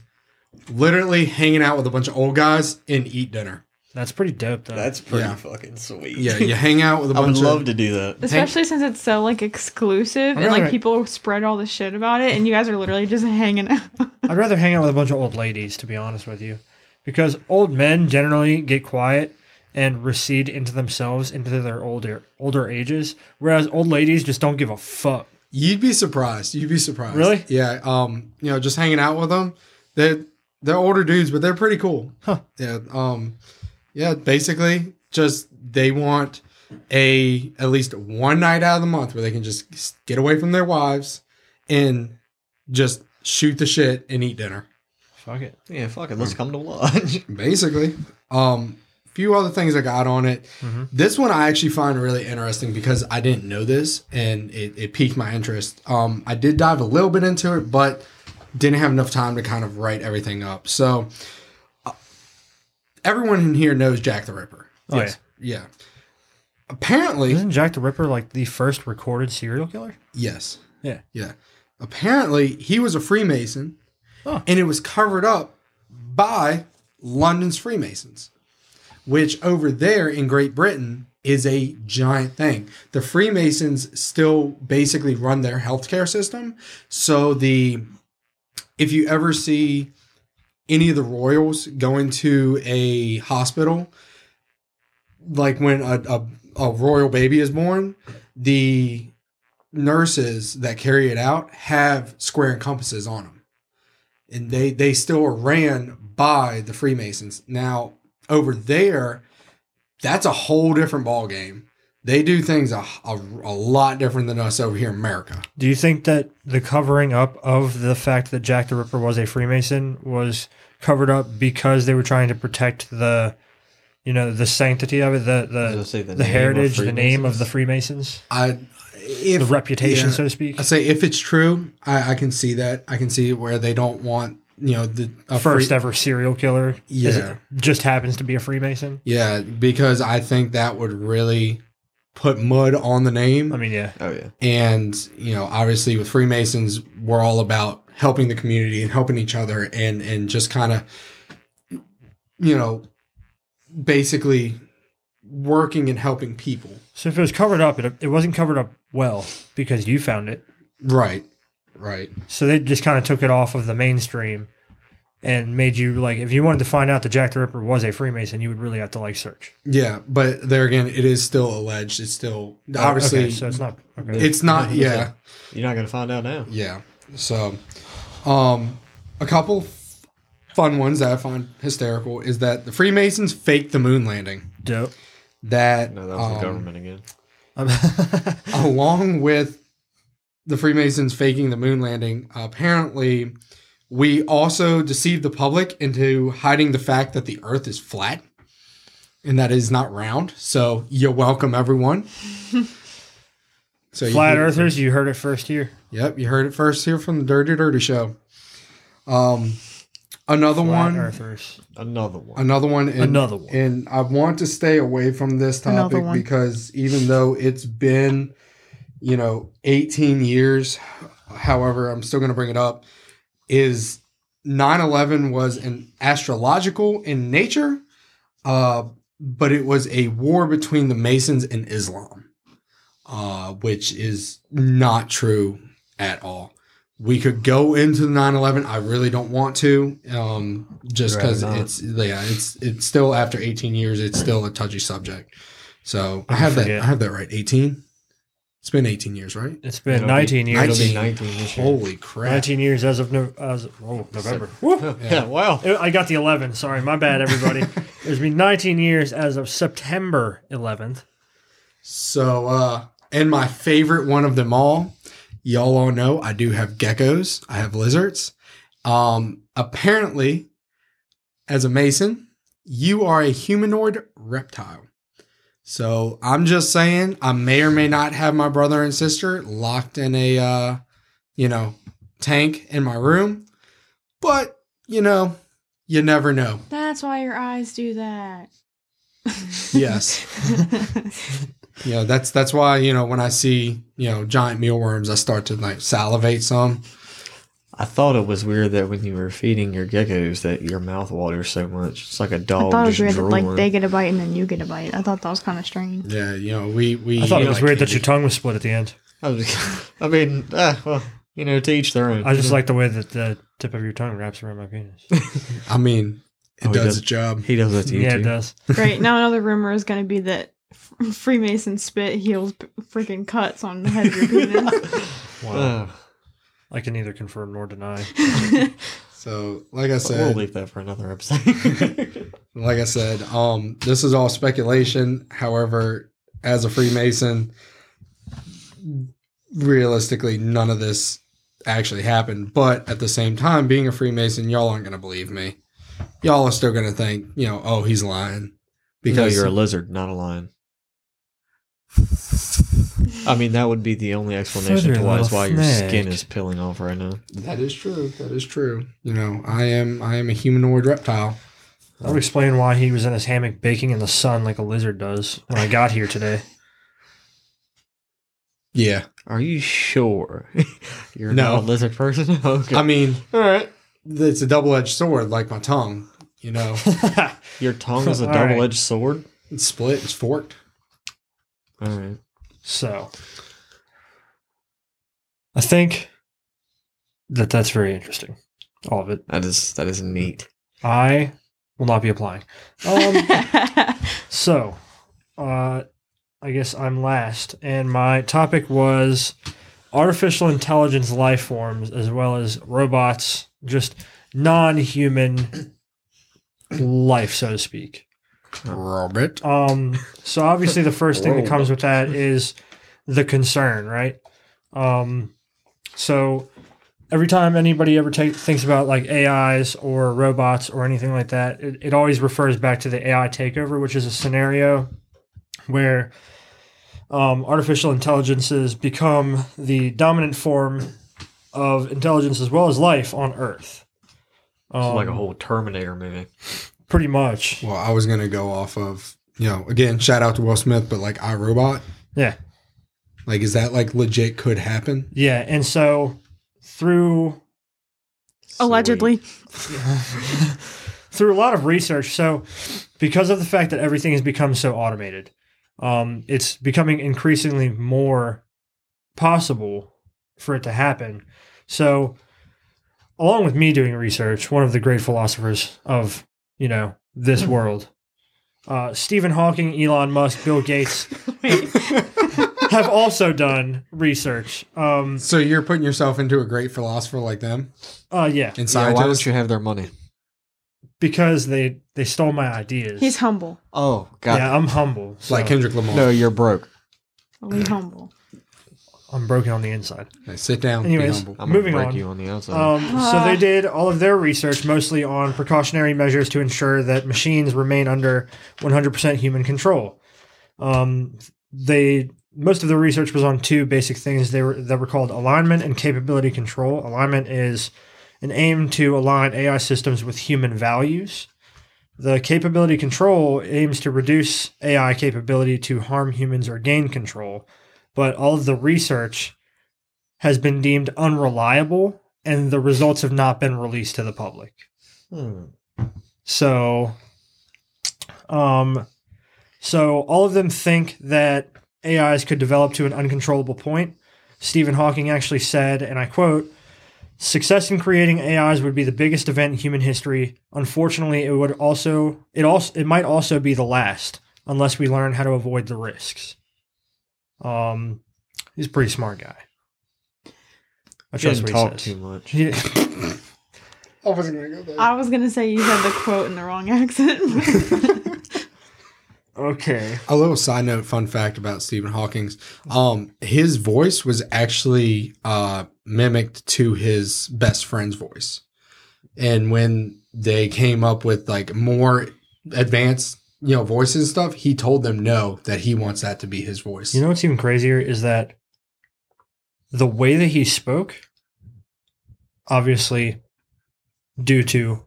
Literally hanging out with a bunch of old guys and eat dinner. That's pretty dope, though. That's pretty Yeah. fucking sweet. Yeah, you hang out with a <laughs> I would love of. to do that. Especially since it's so like exclusive and really- like people spread all the shit about it and you guys are literally just <laughs> hanging out. I'd rather hang out with a bunch of old ladies, to be honest with you, because old men generally get quiet and recede into themselves into their older older ages, whereas old ladies just don't give a fuck. You'd be surprised. You'd be surprised. Really? Yeah. Um, you know, just hanging out with them. They're they're older dudes, but they're pretty cool. Huh. Yeah. Um, yeah. Basically, just they want a at least one night out of the month where they can just get away from their wives and just shoot the shit and eat dinner. Fuck it. Yeah, fuck it. Let's come to lunch. <laughs> basically. Um, few other things I got on it. Mhm. This one I actually find really interesting because I didn't know this and it, it piqued my interest. Um, I did dive a little bit into it, but didn't have enough time to kind of write everything up. So everyone in here knows Jack the Ripper. Oh Yes. Yeah. Apparently, Isn't Jack the Ripper like the first recorded serial killer? yes. Yeah. Yeah. Apparently, he was a Freemason, Oh. and it was covered up by London's Freemasons, which over there in Great Britain is a giant thing. The Freemasons still basically run their healthcare system. So the if you ever see any of the royals going to a hospital, like when a, a, a royal baby is born, the nurses that carry it out have square compasses on them and they they still are ran by the freemasons. Now over there that's a whole different ball game they do things a, a, a lot different than us over here in america Do you think that the covering up of the fact that Jack the Ripper was a Freemason was covered up because they were trying to protect the, you know, the sanctity of it, the I was gonna the, the, the heritage, the name of the Freemasons. Freemasons, i if the reputation, yeah. so to speak. i say if it's true I, I can see that i can see where they don't want you know the a First free- ever serial killer, is- Yeah. just happens to be a Freemason. yeah because i think that would really put mud on the name. I mean, yeah, Oh yeah. and you know obviously with freemasons we're all about helping the community and helping each other and and just kind of you know basically working and helping people. So if it was covered up, it, it wasn't covered up well because you found it. right right. So they just kind of took it off of the mainstream and made you like, if you wanted to find out that Jack the Ripper was a Freemason, you would really have to like search. yeah but there again it is still alleged it's still obviously okay, so it's not okay. it's not yeah You're not gonna find out now. yeah so um a couple f- fun ones that i find hysterical is that the freemasons faked the moon landing dope. that No, that was um, the government again. <laughs> along with the Freemasons faking the moon landing, apparently we also deceived the public into hiding the fact that the Earth is flat and that it is not round. So you're welcome, everyone. <laughs> So Flat hear- Earthers, you heard it first here. Yep, you heard it first here from the Dirty Dirty Show. Um, another Flat one, Earthers. Another one. another one, and, Another one. and I want to stay away from this topic because even though it's been, you know, 18 years, however, I'm still going to bring it up. Is 9/11 was an astrological in nature, uh, but it was a war between the Masons and Islam, uh, which is not true at all. We could go into the 9/11. I really don't want to, um, just because it's yeah, it's it's still after 18 years. It's still a touchy subject. So I I have that. I have that right. 18. It's been 18 years, right? It's been It'll be- 19 years. It'll be 19. 19 this year. Holy crap! 19 years as of, no, as of oh, November. <laughs> Woo. yeah. wow. I got the 11. Sorry, my bad, everybody. <laughs> it's been 19 years as of September 11th. So, uh, and my favorite one of them all, y'all all know I do have geckos. I have lizards. Um, apparently, as a mason, you are a humanoid reptile. So I'm just saying, I may or may not have my brother and sister locked in a, uh, you know, tank in my room, but you know, you never know. That's why your eyes do that. Yes. <laughs> you know that's that's why you know when I see you know giant mealworms, I start to like salivate some. I thought it was weird that when you were feeding your geckos that your mouth waters so much. It's like a dog I thought it was just weird that like they get a bite and then you get a bite. I thought that was kind of strange. Yeah, you know we we. I thought it was like weird that your tongue was split at the end. I, was, <laughs> I mean, ah, well, you know, to each their own. I just like the way that the tip of your tongue wraps around my penis. I mean, it Oh, does does. its job. He does that to you yeah, too. it does. <laughs> Great. Now another rumor is going to be that Freemason spit heals freaking cuts on the head of your penis. <laughs> Wow. Uh, I can neither confirm nor deny. <laughs> So, like I said we'll leave that for another episode. <laughs> like I said, um, this is all speculation. However, as a Freemason, realistically, none of this actually happened. But at the same time, being a Freemason, y'all aren't going to believe me. Y'all are still going to think, you know, oh, he's lying because you're a lizard, not a lion. <laughs> I mean, that would be the only explanation Further to why, little why your skin is peeling off right now. that is true. That is true. You know, I am I am a humanoid reptile. That would explain why he was in his hammock baking in the sun like a lizard does when I got here today. Yeah. Are you sure <laughs> you're No. not a lizard person? <laughs> okay. I mean, all right. it's a double edged sword, like my tongue. You know, <laughs> Your tongue is a double-edged sword. it's split, it's forked. All right. So, I think that that's very interesting. All of it. That is that is neat. I will not be applying. Um, <laughs> so, uh, I guess I'm last, and my topic was artificial intelligence life forms as well as robots, just non-human life, so to speak. Robert. Um, so obviously the first thing that comes with that is the concern, right? Um, so every time anybody ever take, thinks about like AIs or robots or anything like that, it, it always refers back to the AI takeover, which is a scenario where um, artificial intelligences become the dominant form of intelligence as well as life on Earth. Um, like a whole Terminator movie. Pretty much. Well, I was gonna go off of you know again shout out to Will Smith, but like iRobot, Yeah. like is that like legit could happen? Yeah, and so through <laughs> Allegedly. <laughs> through a lot of research, so because of the fact that everything has become so automated, um, it's becoming increasingly more possible for it to happen. So, along with me doing research, one of the great philosophers of you know this world, uh, Stephen Hawking, Elon Musk, Bill Gates <laughs> <laughs> have also done research. Um, So you're putting yourself into a great philosopher like them uh, yeah, and Yeah, why don't you have their money? because they they stole my ideas. He's humble. Oh God! yeah, I'm humble. So like Kendrick Lamar. No, you're broke. We humble. I'm broken on the inside. Hey, sit down. Anyways. be humble. I'm Moving gonna break on. you on the outside. Um, so they did all of their research mostly on precautionary measures to ensure that machines remain under 100% human control. Um, they most of the research was on two basic things. They were that were called alignment and capability control. Alignment is an aim to align AI systems with human values. The capability control aims to reduce AI capability to harm humans or gain control, but all of the research has been deemed unreliable and the results have not been released to the public. Hmm. So, um, so all of them think that AIs could develop to an uncontrollable point. Stephen Hawking actually said, and I quote, Success in creating AIs would be the biggest event in human history. Unfortunately, it would also it also it might also be the last unless we learn how to avoid the risks. Um, he's a pretty smart guy. I He trust doesn't what he talk says. too much. He- <laughs> I wasn't gonna go there. I was gonna say you said the quote in the wrong accent. <laughs> okay. A little side note, fun fact about Stephen Hawking's. Um, his voice was actually uh, mimicked to his best friend's voice, and when they came up with like more advanced, you know, voices and stuff, he told them no, that he wants that to be his voice. You know what's even crazier is that the way that he spoke, obviously, due to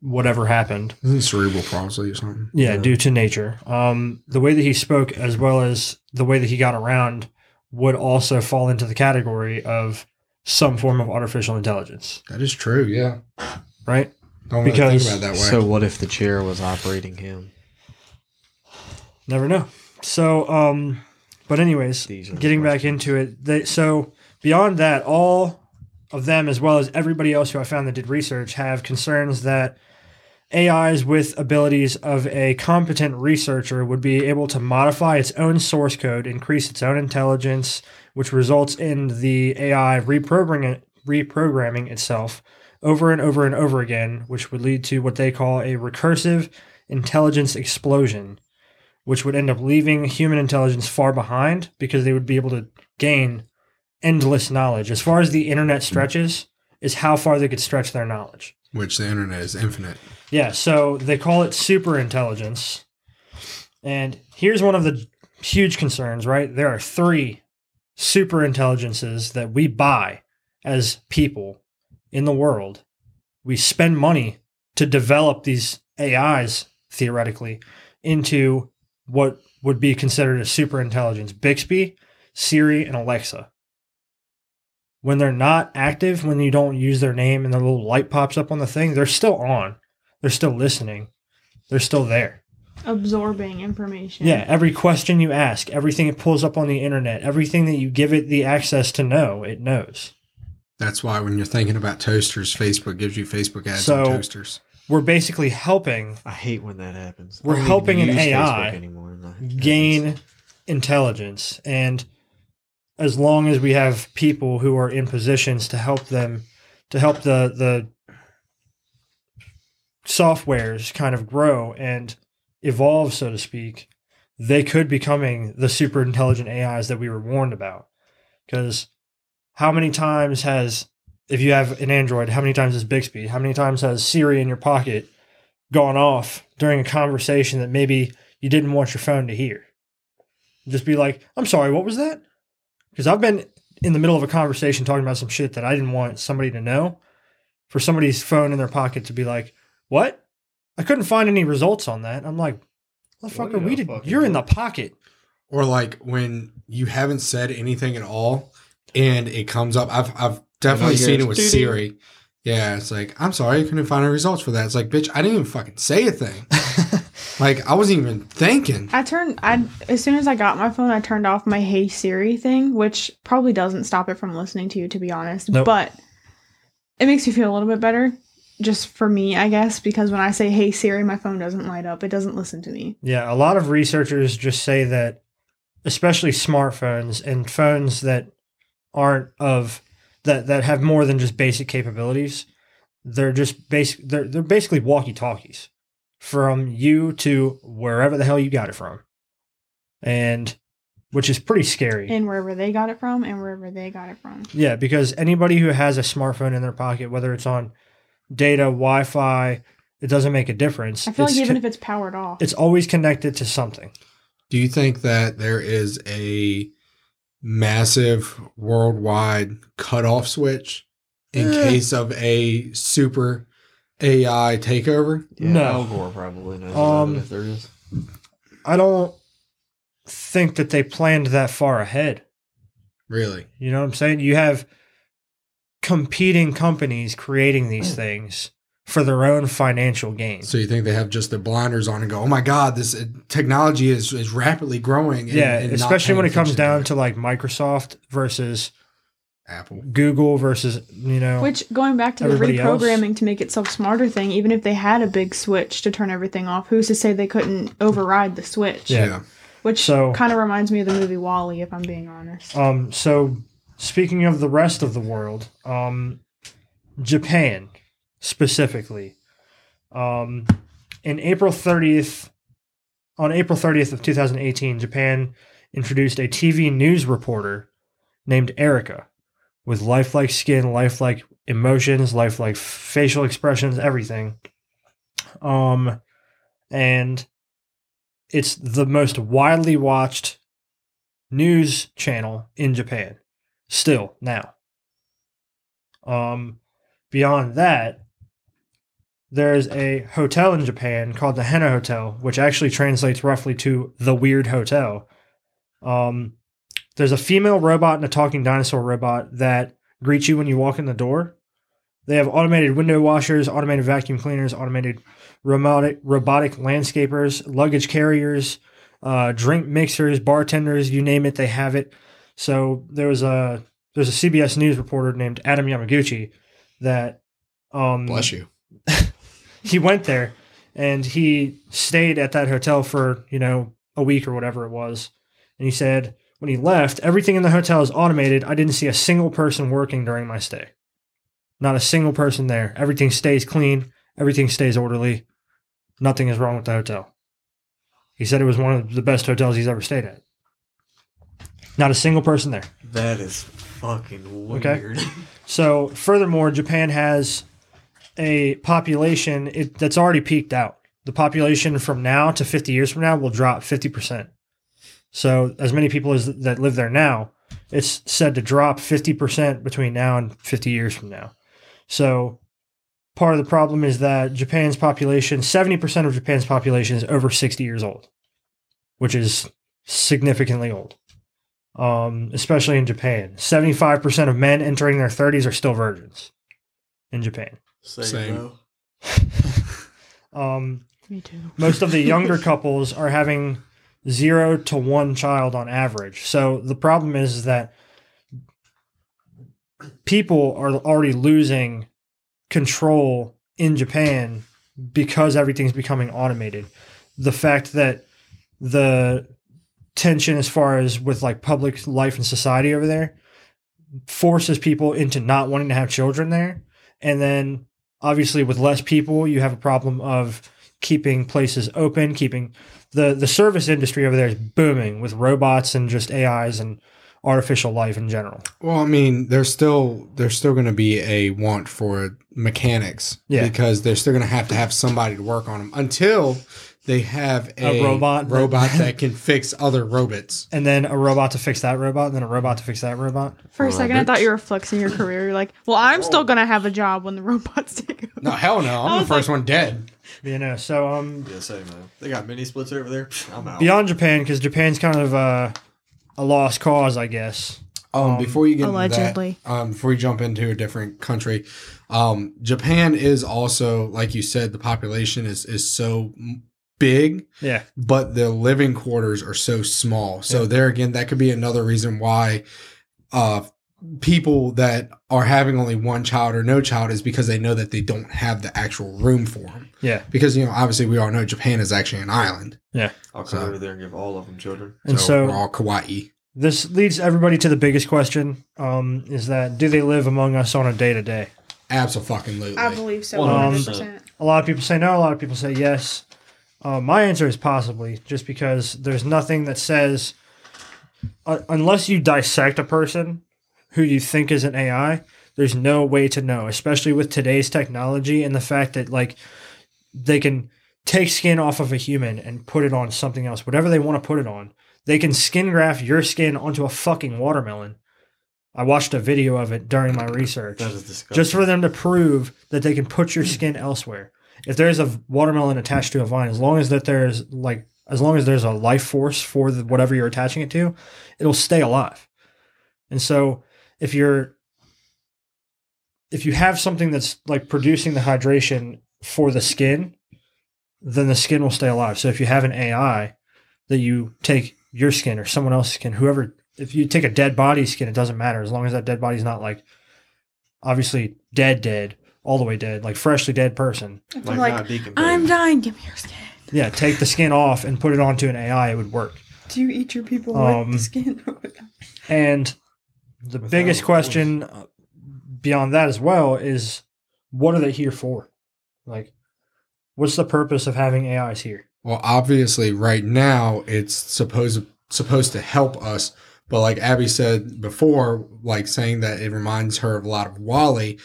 whatever happened, cerebral palsy or something. yeah, Yeah. due to nature, um, the way that he spoke, as well as the way that he got around, would also fall into the category of some form of artificial intelligence, That is true. Yeah, right? don't really Because- think about it that way. So what if the chair was operating him? Never know. So, um, but anyways, These are the getting back into it, they, so beyond that, all of them, as well as everybody else who I found that did research, have concerns that AIs with abilities of a competent researcher would be able to modify its own source code, increase its own intelligence, which results in the AI reprogramming reprogramming itself over and over and over again, which would lead to what they call a recursive intelligence explosion, which would end up leaving human intelligence far behind because they would be able to gain endless knowledge. As far as the internet hmm. stretches, is how far they could stretch their knowledge. Which the internet is infinite. Yeah, so they call it super intelligence. And here's one of the huge concerns, right? There are three super intelligences that we buy as people in the world. We spend money to develop these AIs, theoretically, into what would be considered a super intelligence Bixby, Siri, and Alexa. When they're not active, when you don't use their name and the little light pops up on the thing, they're still on. They're still listening. They're still there. Absorbing information. Yeah, every question you ask, everything it pulls up on the internet, everything that you give it the access to know, it knows. That's why when you're thinking about toasters, Facebook gives you Facebook ads So- on toasters. We're basically helping I hate when that happens. We're helping an AI anymore. happens. gain intelligence. And as long as we have people who are in positions to help them, to help the, the softwares kind of grow and evolve, so to speak, they could becoming the super intelligent AIs that we were warned about. Because how many times has, if you have an Android, how many times has Bixby, how many times has Siri in your pocket gone off during a conversation that maybe you didn't want your phone to hear? Just be like, I'm sorry, what was that? Because I've been in the middle of a conversation talking about some shit that I didn't want somebody to know. For somebody's phone in their pocket to be like, what? I couldn't find any results on that. I'm like, motherfucker, What we a did. You're in the pocket. Or like when you haven't said anything at all and it comes up. I've I've definitely you seen it it with doo-doo. Siri. Yeah, it's like, I'm sorry, I couldn't find any results for that. It's like, bitch, I didn't even fucking say a thing. <laughs> like I wasn't even thinking. I turned I as soon as I got my phone, I turned off my Hey Siri thing, which probably doesn't stop it from listening to you, to be honest. Nope. But it makes me feel a little bit better, just for me, I guess, because when I say Hey Siri, my phone doesn't light up. It doesn't listen to me. Yeah, a lot of researchers just say that, especially smartphones and phones that aren't of that that have more than just basic capabilities, they're just basic. They're they're basically walkie talkies from you to wherever the hell you got it from, and which is pretty scary. And wherever they got it from, and wherever they got it from. Yeah, because anybody who has a smartphone in their pocket, whether it's on data, Wi-Fi, it doesn't make a difference. I feel It's like even con- if it's powered off, it's always connected to something. Do you think that there is a massive worldwide cutoff switch in Eh. case of a super AI takeover? Yeah, No. Al Gore probably knows Um, if there is. I don't think that they planned that far ahead. Really? You know what I'm saying? You have competing companies creating these things for their own financial gain. So you think they have just the blinders on and go, "Oh my God, this uh, technology is is rapidly growing." and- yeah, and especially when it comes down to like Microsoft versus Apple. Google versus you know Which going back to the Everybody else? reprogramming to make itself smarter thing, even if they had a big switch to turn everything off, who's to say they couldn't override the switch? Yeah. Which So- kind of reminds me of the movie WALL-E, if I'm being honest. Um, so speaking of the rest of the world, um, Japan specifically, um, in April 30th, on April 30th of 2018, Japan introduced a TV news reporter named Erica with lifelike skin, lifelike emotions, lifelike facial expressions, everything. Um, and it's the most widely watched news channel in Japan still now. Um beyond that there's a hotel in Japan called the Henn na Hotel, which actually translates roughly to the weird hotel. Um there's a female robot and a talking dinosaur robot that greet you when you walk in the door. They have automated window washers, automated vacuum cleaners, automated robotic robotic landscapers, luggage carriers, uh, drink mixers, bartenders, you name it, they have it. So there was a there's a CBS News reporter named Adam Yamaguchi that um Bless you. <laughs> he went there and he stayed at that hotel for you know a week or whatever it was. And he said when he left everything in the hotel is automated. I didn't see a single person working during my stay. Not a single person there. Everything stays clean. Everything stays orderly. Nothing is wrong with the hotel. He said it was one of the best hotels he's ever stayed at. Not a single person there. That is fucking weird. Okay. <laughs> so, furthermore, Japan has a population it, that's already peaked out. The population from now to 50 years from now will drop 50%. So, as many people as that live there now, it's said to drop 50% between now and 50 years from now. So, part of the problem is that Japan's population, 70% of Japan's population is over 60 years old, which is significantly old. Um, especially in Japan. 75% of men entering their 30s are still virgins in Japan. Same. Same. <laughs> Um, Me too. most of the <laughs> younger couples are having zero to one child on average. So the problem is that people are already losing control in Japan because everything's becoming automated. The fact that the tension as far as with like public life and society over there forces people into not wanting to have children there. And then obviously with less people, you have a problem of keeping places open, keeping the the service industry over there is booming with robots and just AIs and artificial life in general. Well, I mean, there's still there's still going to be a want for mechanics, Yeah. because they're still going to have to have somebody to work on them until they have a, A robot that- robot <laughs> that can fix other robots. And then a robot to fix that robot, and then a robot to fix that robot. For a Well, second, I thought you were flexing your career. You're like, well, I'm still gonna have a job when the <laughs> robots take over. No, hell no! I'm the was first one dead. You know, so um Yeah, same man. They got mini splits over there. <laughs> I'm out. beyond Japan, because Japan's kind of uh, a lost cause, I guess. Um, before you get allegedly. into that, um, before you jump into a different country, um, Japan is also like you said, the population is is so m- big, Yeah. but the living quarters are so small. So Yeah. there again, that could be another reason why uh, people that are having only one child or no child is because they know that they don't have the actual room for them. Yeah. Because you know, obviously, we all know Japan is actually an island, Yeah. I'll come So- over there and give all of them children. And so, so, we're all kawaii. this leads everybody to the biggest question: um, is that do they live among us on a day to day? Absolutely. I believe so. Um, 100%. A lot of people say no. A lot of people say yes. Uh, my answer is possibly, just because there's nothing that says, uh, unless you dissect a person who you think is an AI, there's no way to know. Especially with today's technology and the fact that like they can take skin off of a human and put it on something else, whatever they want to put it on. They can skin graft your skin onto a fucking watermelon. I watched a video of it during my research That is disgusting. just for them to prove that they can put your skin elsewhere. If there's a watermelon attached to a vine, as long as that there's like as long as there's a life force for the, whatever you're attaching it to, it'll stay alive. And so if you're if you have something that's like producing the hydration for the skin, then the skin will stay alive. So if you have an AI that you take your skin or someone else's skin, whoever if you take a dead body skin, it doesn't matter as long as that dead body's not like obviously dead dead, all the way dead, like freshly dead person. If like, I'm like, not decomposed. I'm dying. Give me your skin. Yeah, take the skin off and put it onto an AI, it would work. Do you eat your people Um, with the skin? <laughs> And the Without biggest question uh, beyond that as well is what are they here for? Like, what's the purpose of having AIs here? Well, obviously, right now it's supposed supposed to help us, but like Abby said before, like saying that it reminds her of a lot of WALL-E.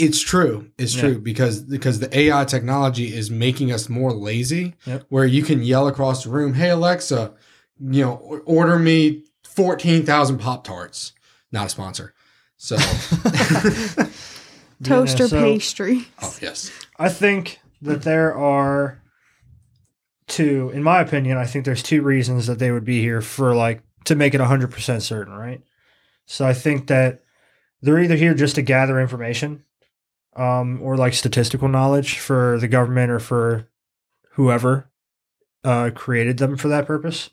It's true. It's Yeah. true because because the AI technology is making us more lazy. Yep. Where you can yell across the room, "Hey Alexa, you know, order me fourteen thousand Pop Tarts." Not a sponsor. So, <laughs> <laughs> Toaster Yeah, so pastry. oh yes, I think that there are two, in my opinion, I think there's two reasons that they would be here for like to make it 100% certain, right? So I think that they're either here just to gather information um, or like statistical knowledge for the government or for whoever uh, created them for that purpose.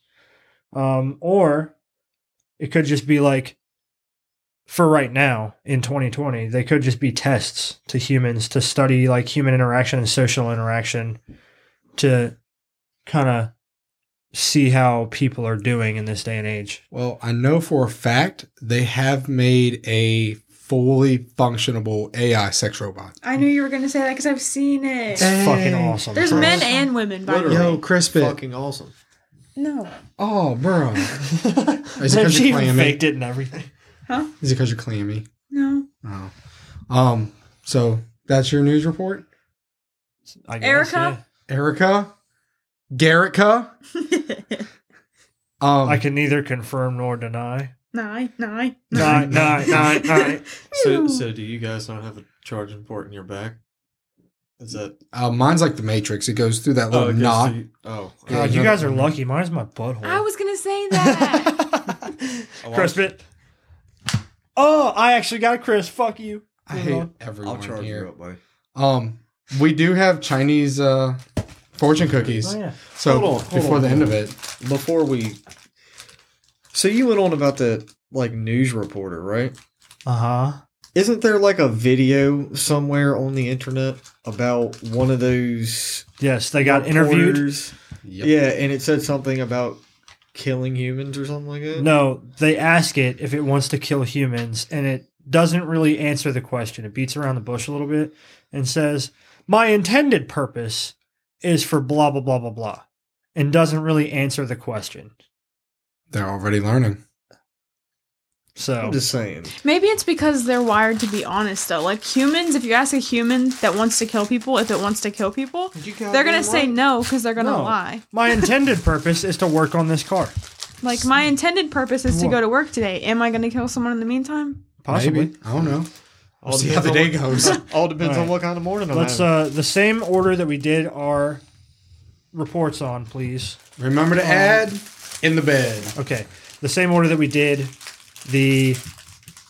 Um, or it could just be like, for right now in 2020, they could just be tests to humans to study like human interaction and social interaction to kind of see how people are doing in this day and age. Well, I know for a fact they have made a fully functionable AI sex robot. I knew you were going to say that because I've seen it. It's Hey. fucking awesome. There's bro. men and women, by the Literally. way. Yo, Crispin. fucking awesome. No. Oh, bro. <laughs> Is it And 'cause she you're clammy? faked it and everything. Huh? Is it because you're clammy? No. Oh. Um. So that's your news report, I guess, Erica? Erica, Garretka. <laughs> Um. I can neither confirm nor deny. Nine, nine, Nine, <laughs> nine, nine, nine. So, so do you guys not have a charging port in your back? Is that uh, mine's like the Matrix. It goes through that little it goes knot. to- oh, Yeah, God, you no- guys are lucky. Mine's my butthole. I was going to say that. <laughs> I'll- Crispin. Oh, I actually got a Chris. Fuck you. I Moving hate on. everyone I'll charge here. you up, buddy. Um. We do have Chinese uh fortune cookies. Oh, yeah. So Hold on, hold before on, the end on. of it, Before we, so you went on about the like news reporter, right? Uh huh. Isn't there like a video somewhere on the internet about one of those Yes, they got interviewed. yep. Yeah, and it said something about killing humans or something like that. No, they ask it if it wants to kill humans, and it doesn't really answer the question. It beats around the bush a little bit and says, My intended purpose is for blah, blah, blah, blah, blah, and doesn't really answer the question. They're already learning. So, I'm just saying. Maybe it's because they're wired to be honest, though. Like humans, if you ask a human that wants to kill people, if it wants to kill people, they're going to say no because they're going to No. lie. my intended purpose is to work on this car. Like, my intended purpose is to What? go to work today. Am I going to kill someone in the meantime? Possibly. Maybe. I don't know. All We'll see how the day depends goes. <laughs> All depends All on what kind of morning I'm Let's, having. uh, the same order that we did our reports on, please. Remember to add in the bed. Okay. The same order that we did the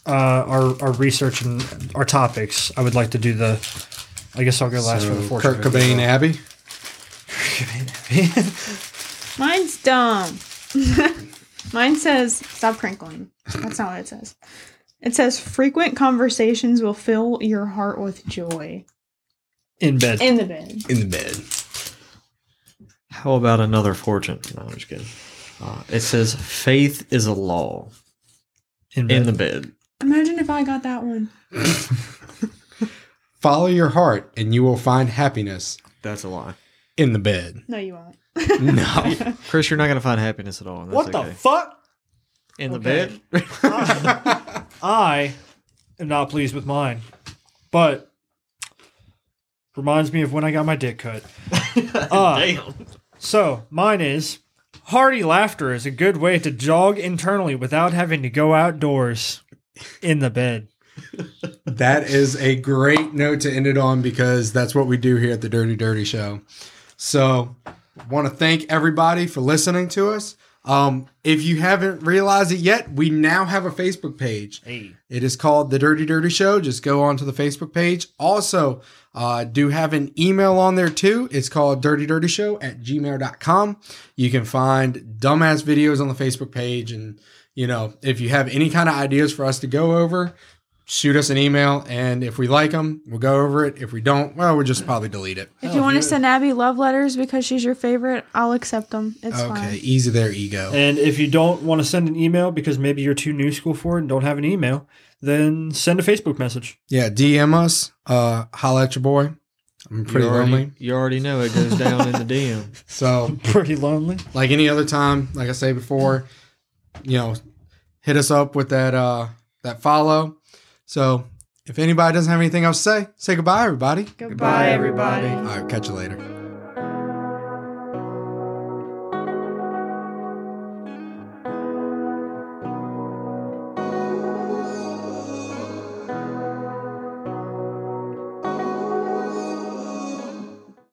uh, our our research and our topics. I would like to do the. I guess I'll go last for the So, fortune. Kurt cookie. Cobain Abbey. <laughs> Mine's dumb. <laughs> Mine says, stop crinkling. That's not what it says. It says, frequent conversations will fill your heart with joy. in bed. In the bed. In the bed. How about another fortune? No, I'm just kidding. Uh, it says faith is a law In bed. in the bed. Imagine if I got that one. <laughs> Follow your heart and you will find happiness That's a lie. in the bed. No, you won't. No. <laughs> Chris, you're not gonna find happiness at all. and what that's the okay. fuck? in the Okay. bed? <laughs> I am not pleased with mine, but Reminds me of when I got my dick cut. Uh, Damn. so mine is hearty laughter is a good way to jog internally without having to go outdoors in the bed. <laughs> That is a great note to end it on because that's what we do here at the Dirty Dirty Show. So, want to thank everybody for listening to us. Um, if you haven't realized it yet, we now have a Facebook page. Hey. It is called The Dirty Dirty Show. Just go onto the Facebook page. Also, uh, do have an email on there too. It's called Dirty Dirty Show at gmail.com. You can find dumbass videos on the Facebook page. And, you know, if you have any kind of ideas for us to go over, shoot us an email. And if we like them, we'll go over it. If we don't, well, we'll just probably delete it. If you want to send Abby love letters because she's your favorite, I'll accept them. It's Okay, fine. easy there, ego. And if you don't want to send an email because maybe you're too new school for it and don't have an email, then send a Facebook message. Yeah, DM us. Uh, holla at your boy. I'm pretty you already, lonely. You already know it goes down in the <laughs> DM. So <laughs> Pretty lonely. like any other time, like I say before, you know, hit us up with that uh that follow. So if anybody doesn't have anything else to say, say goodbye, everybody. Goodbye, everybody. All right, catch you later.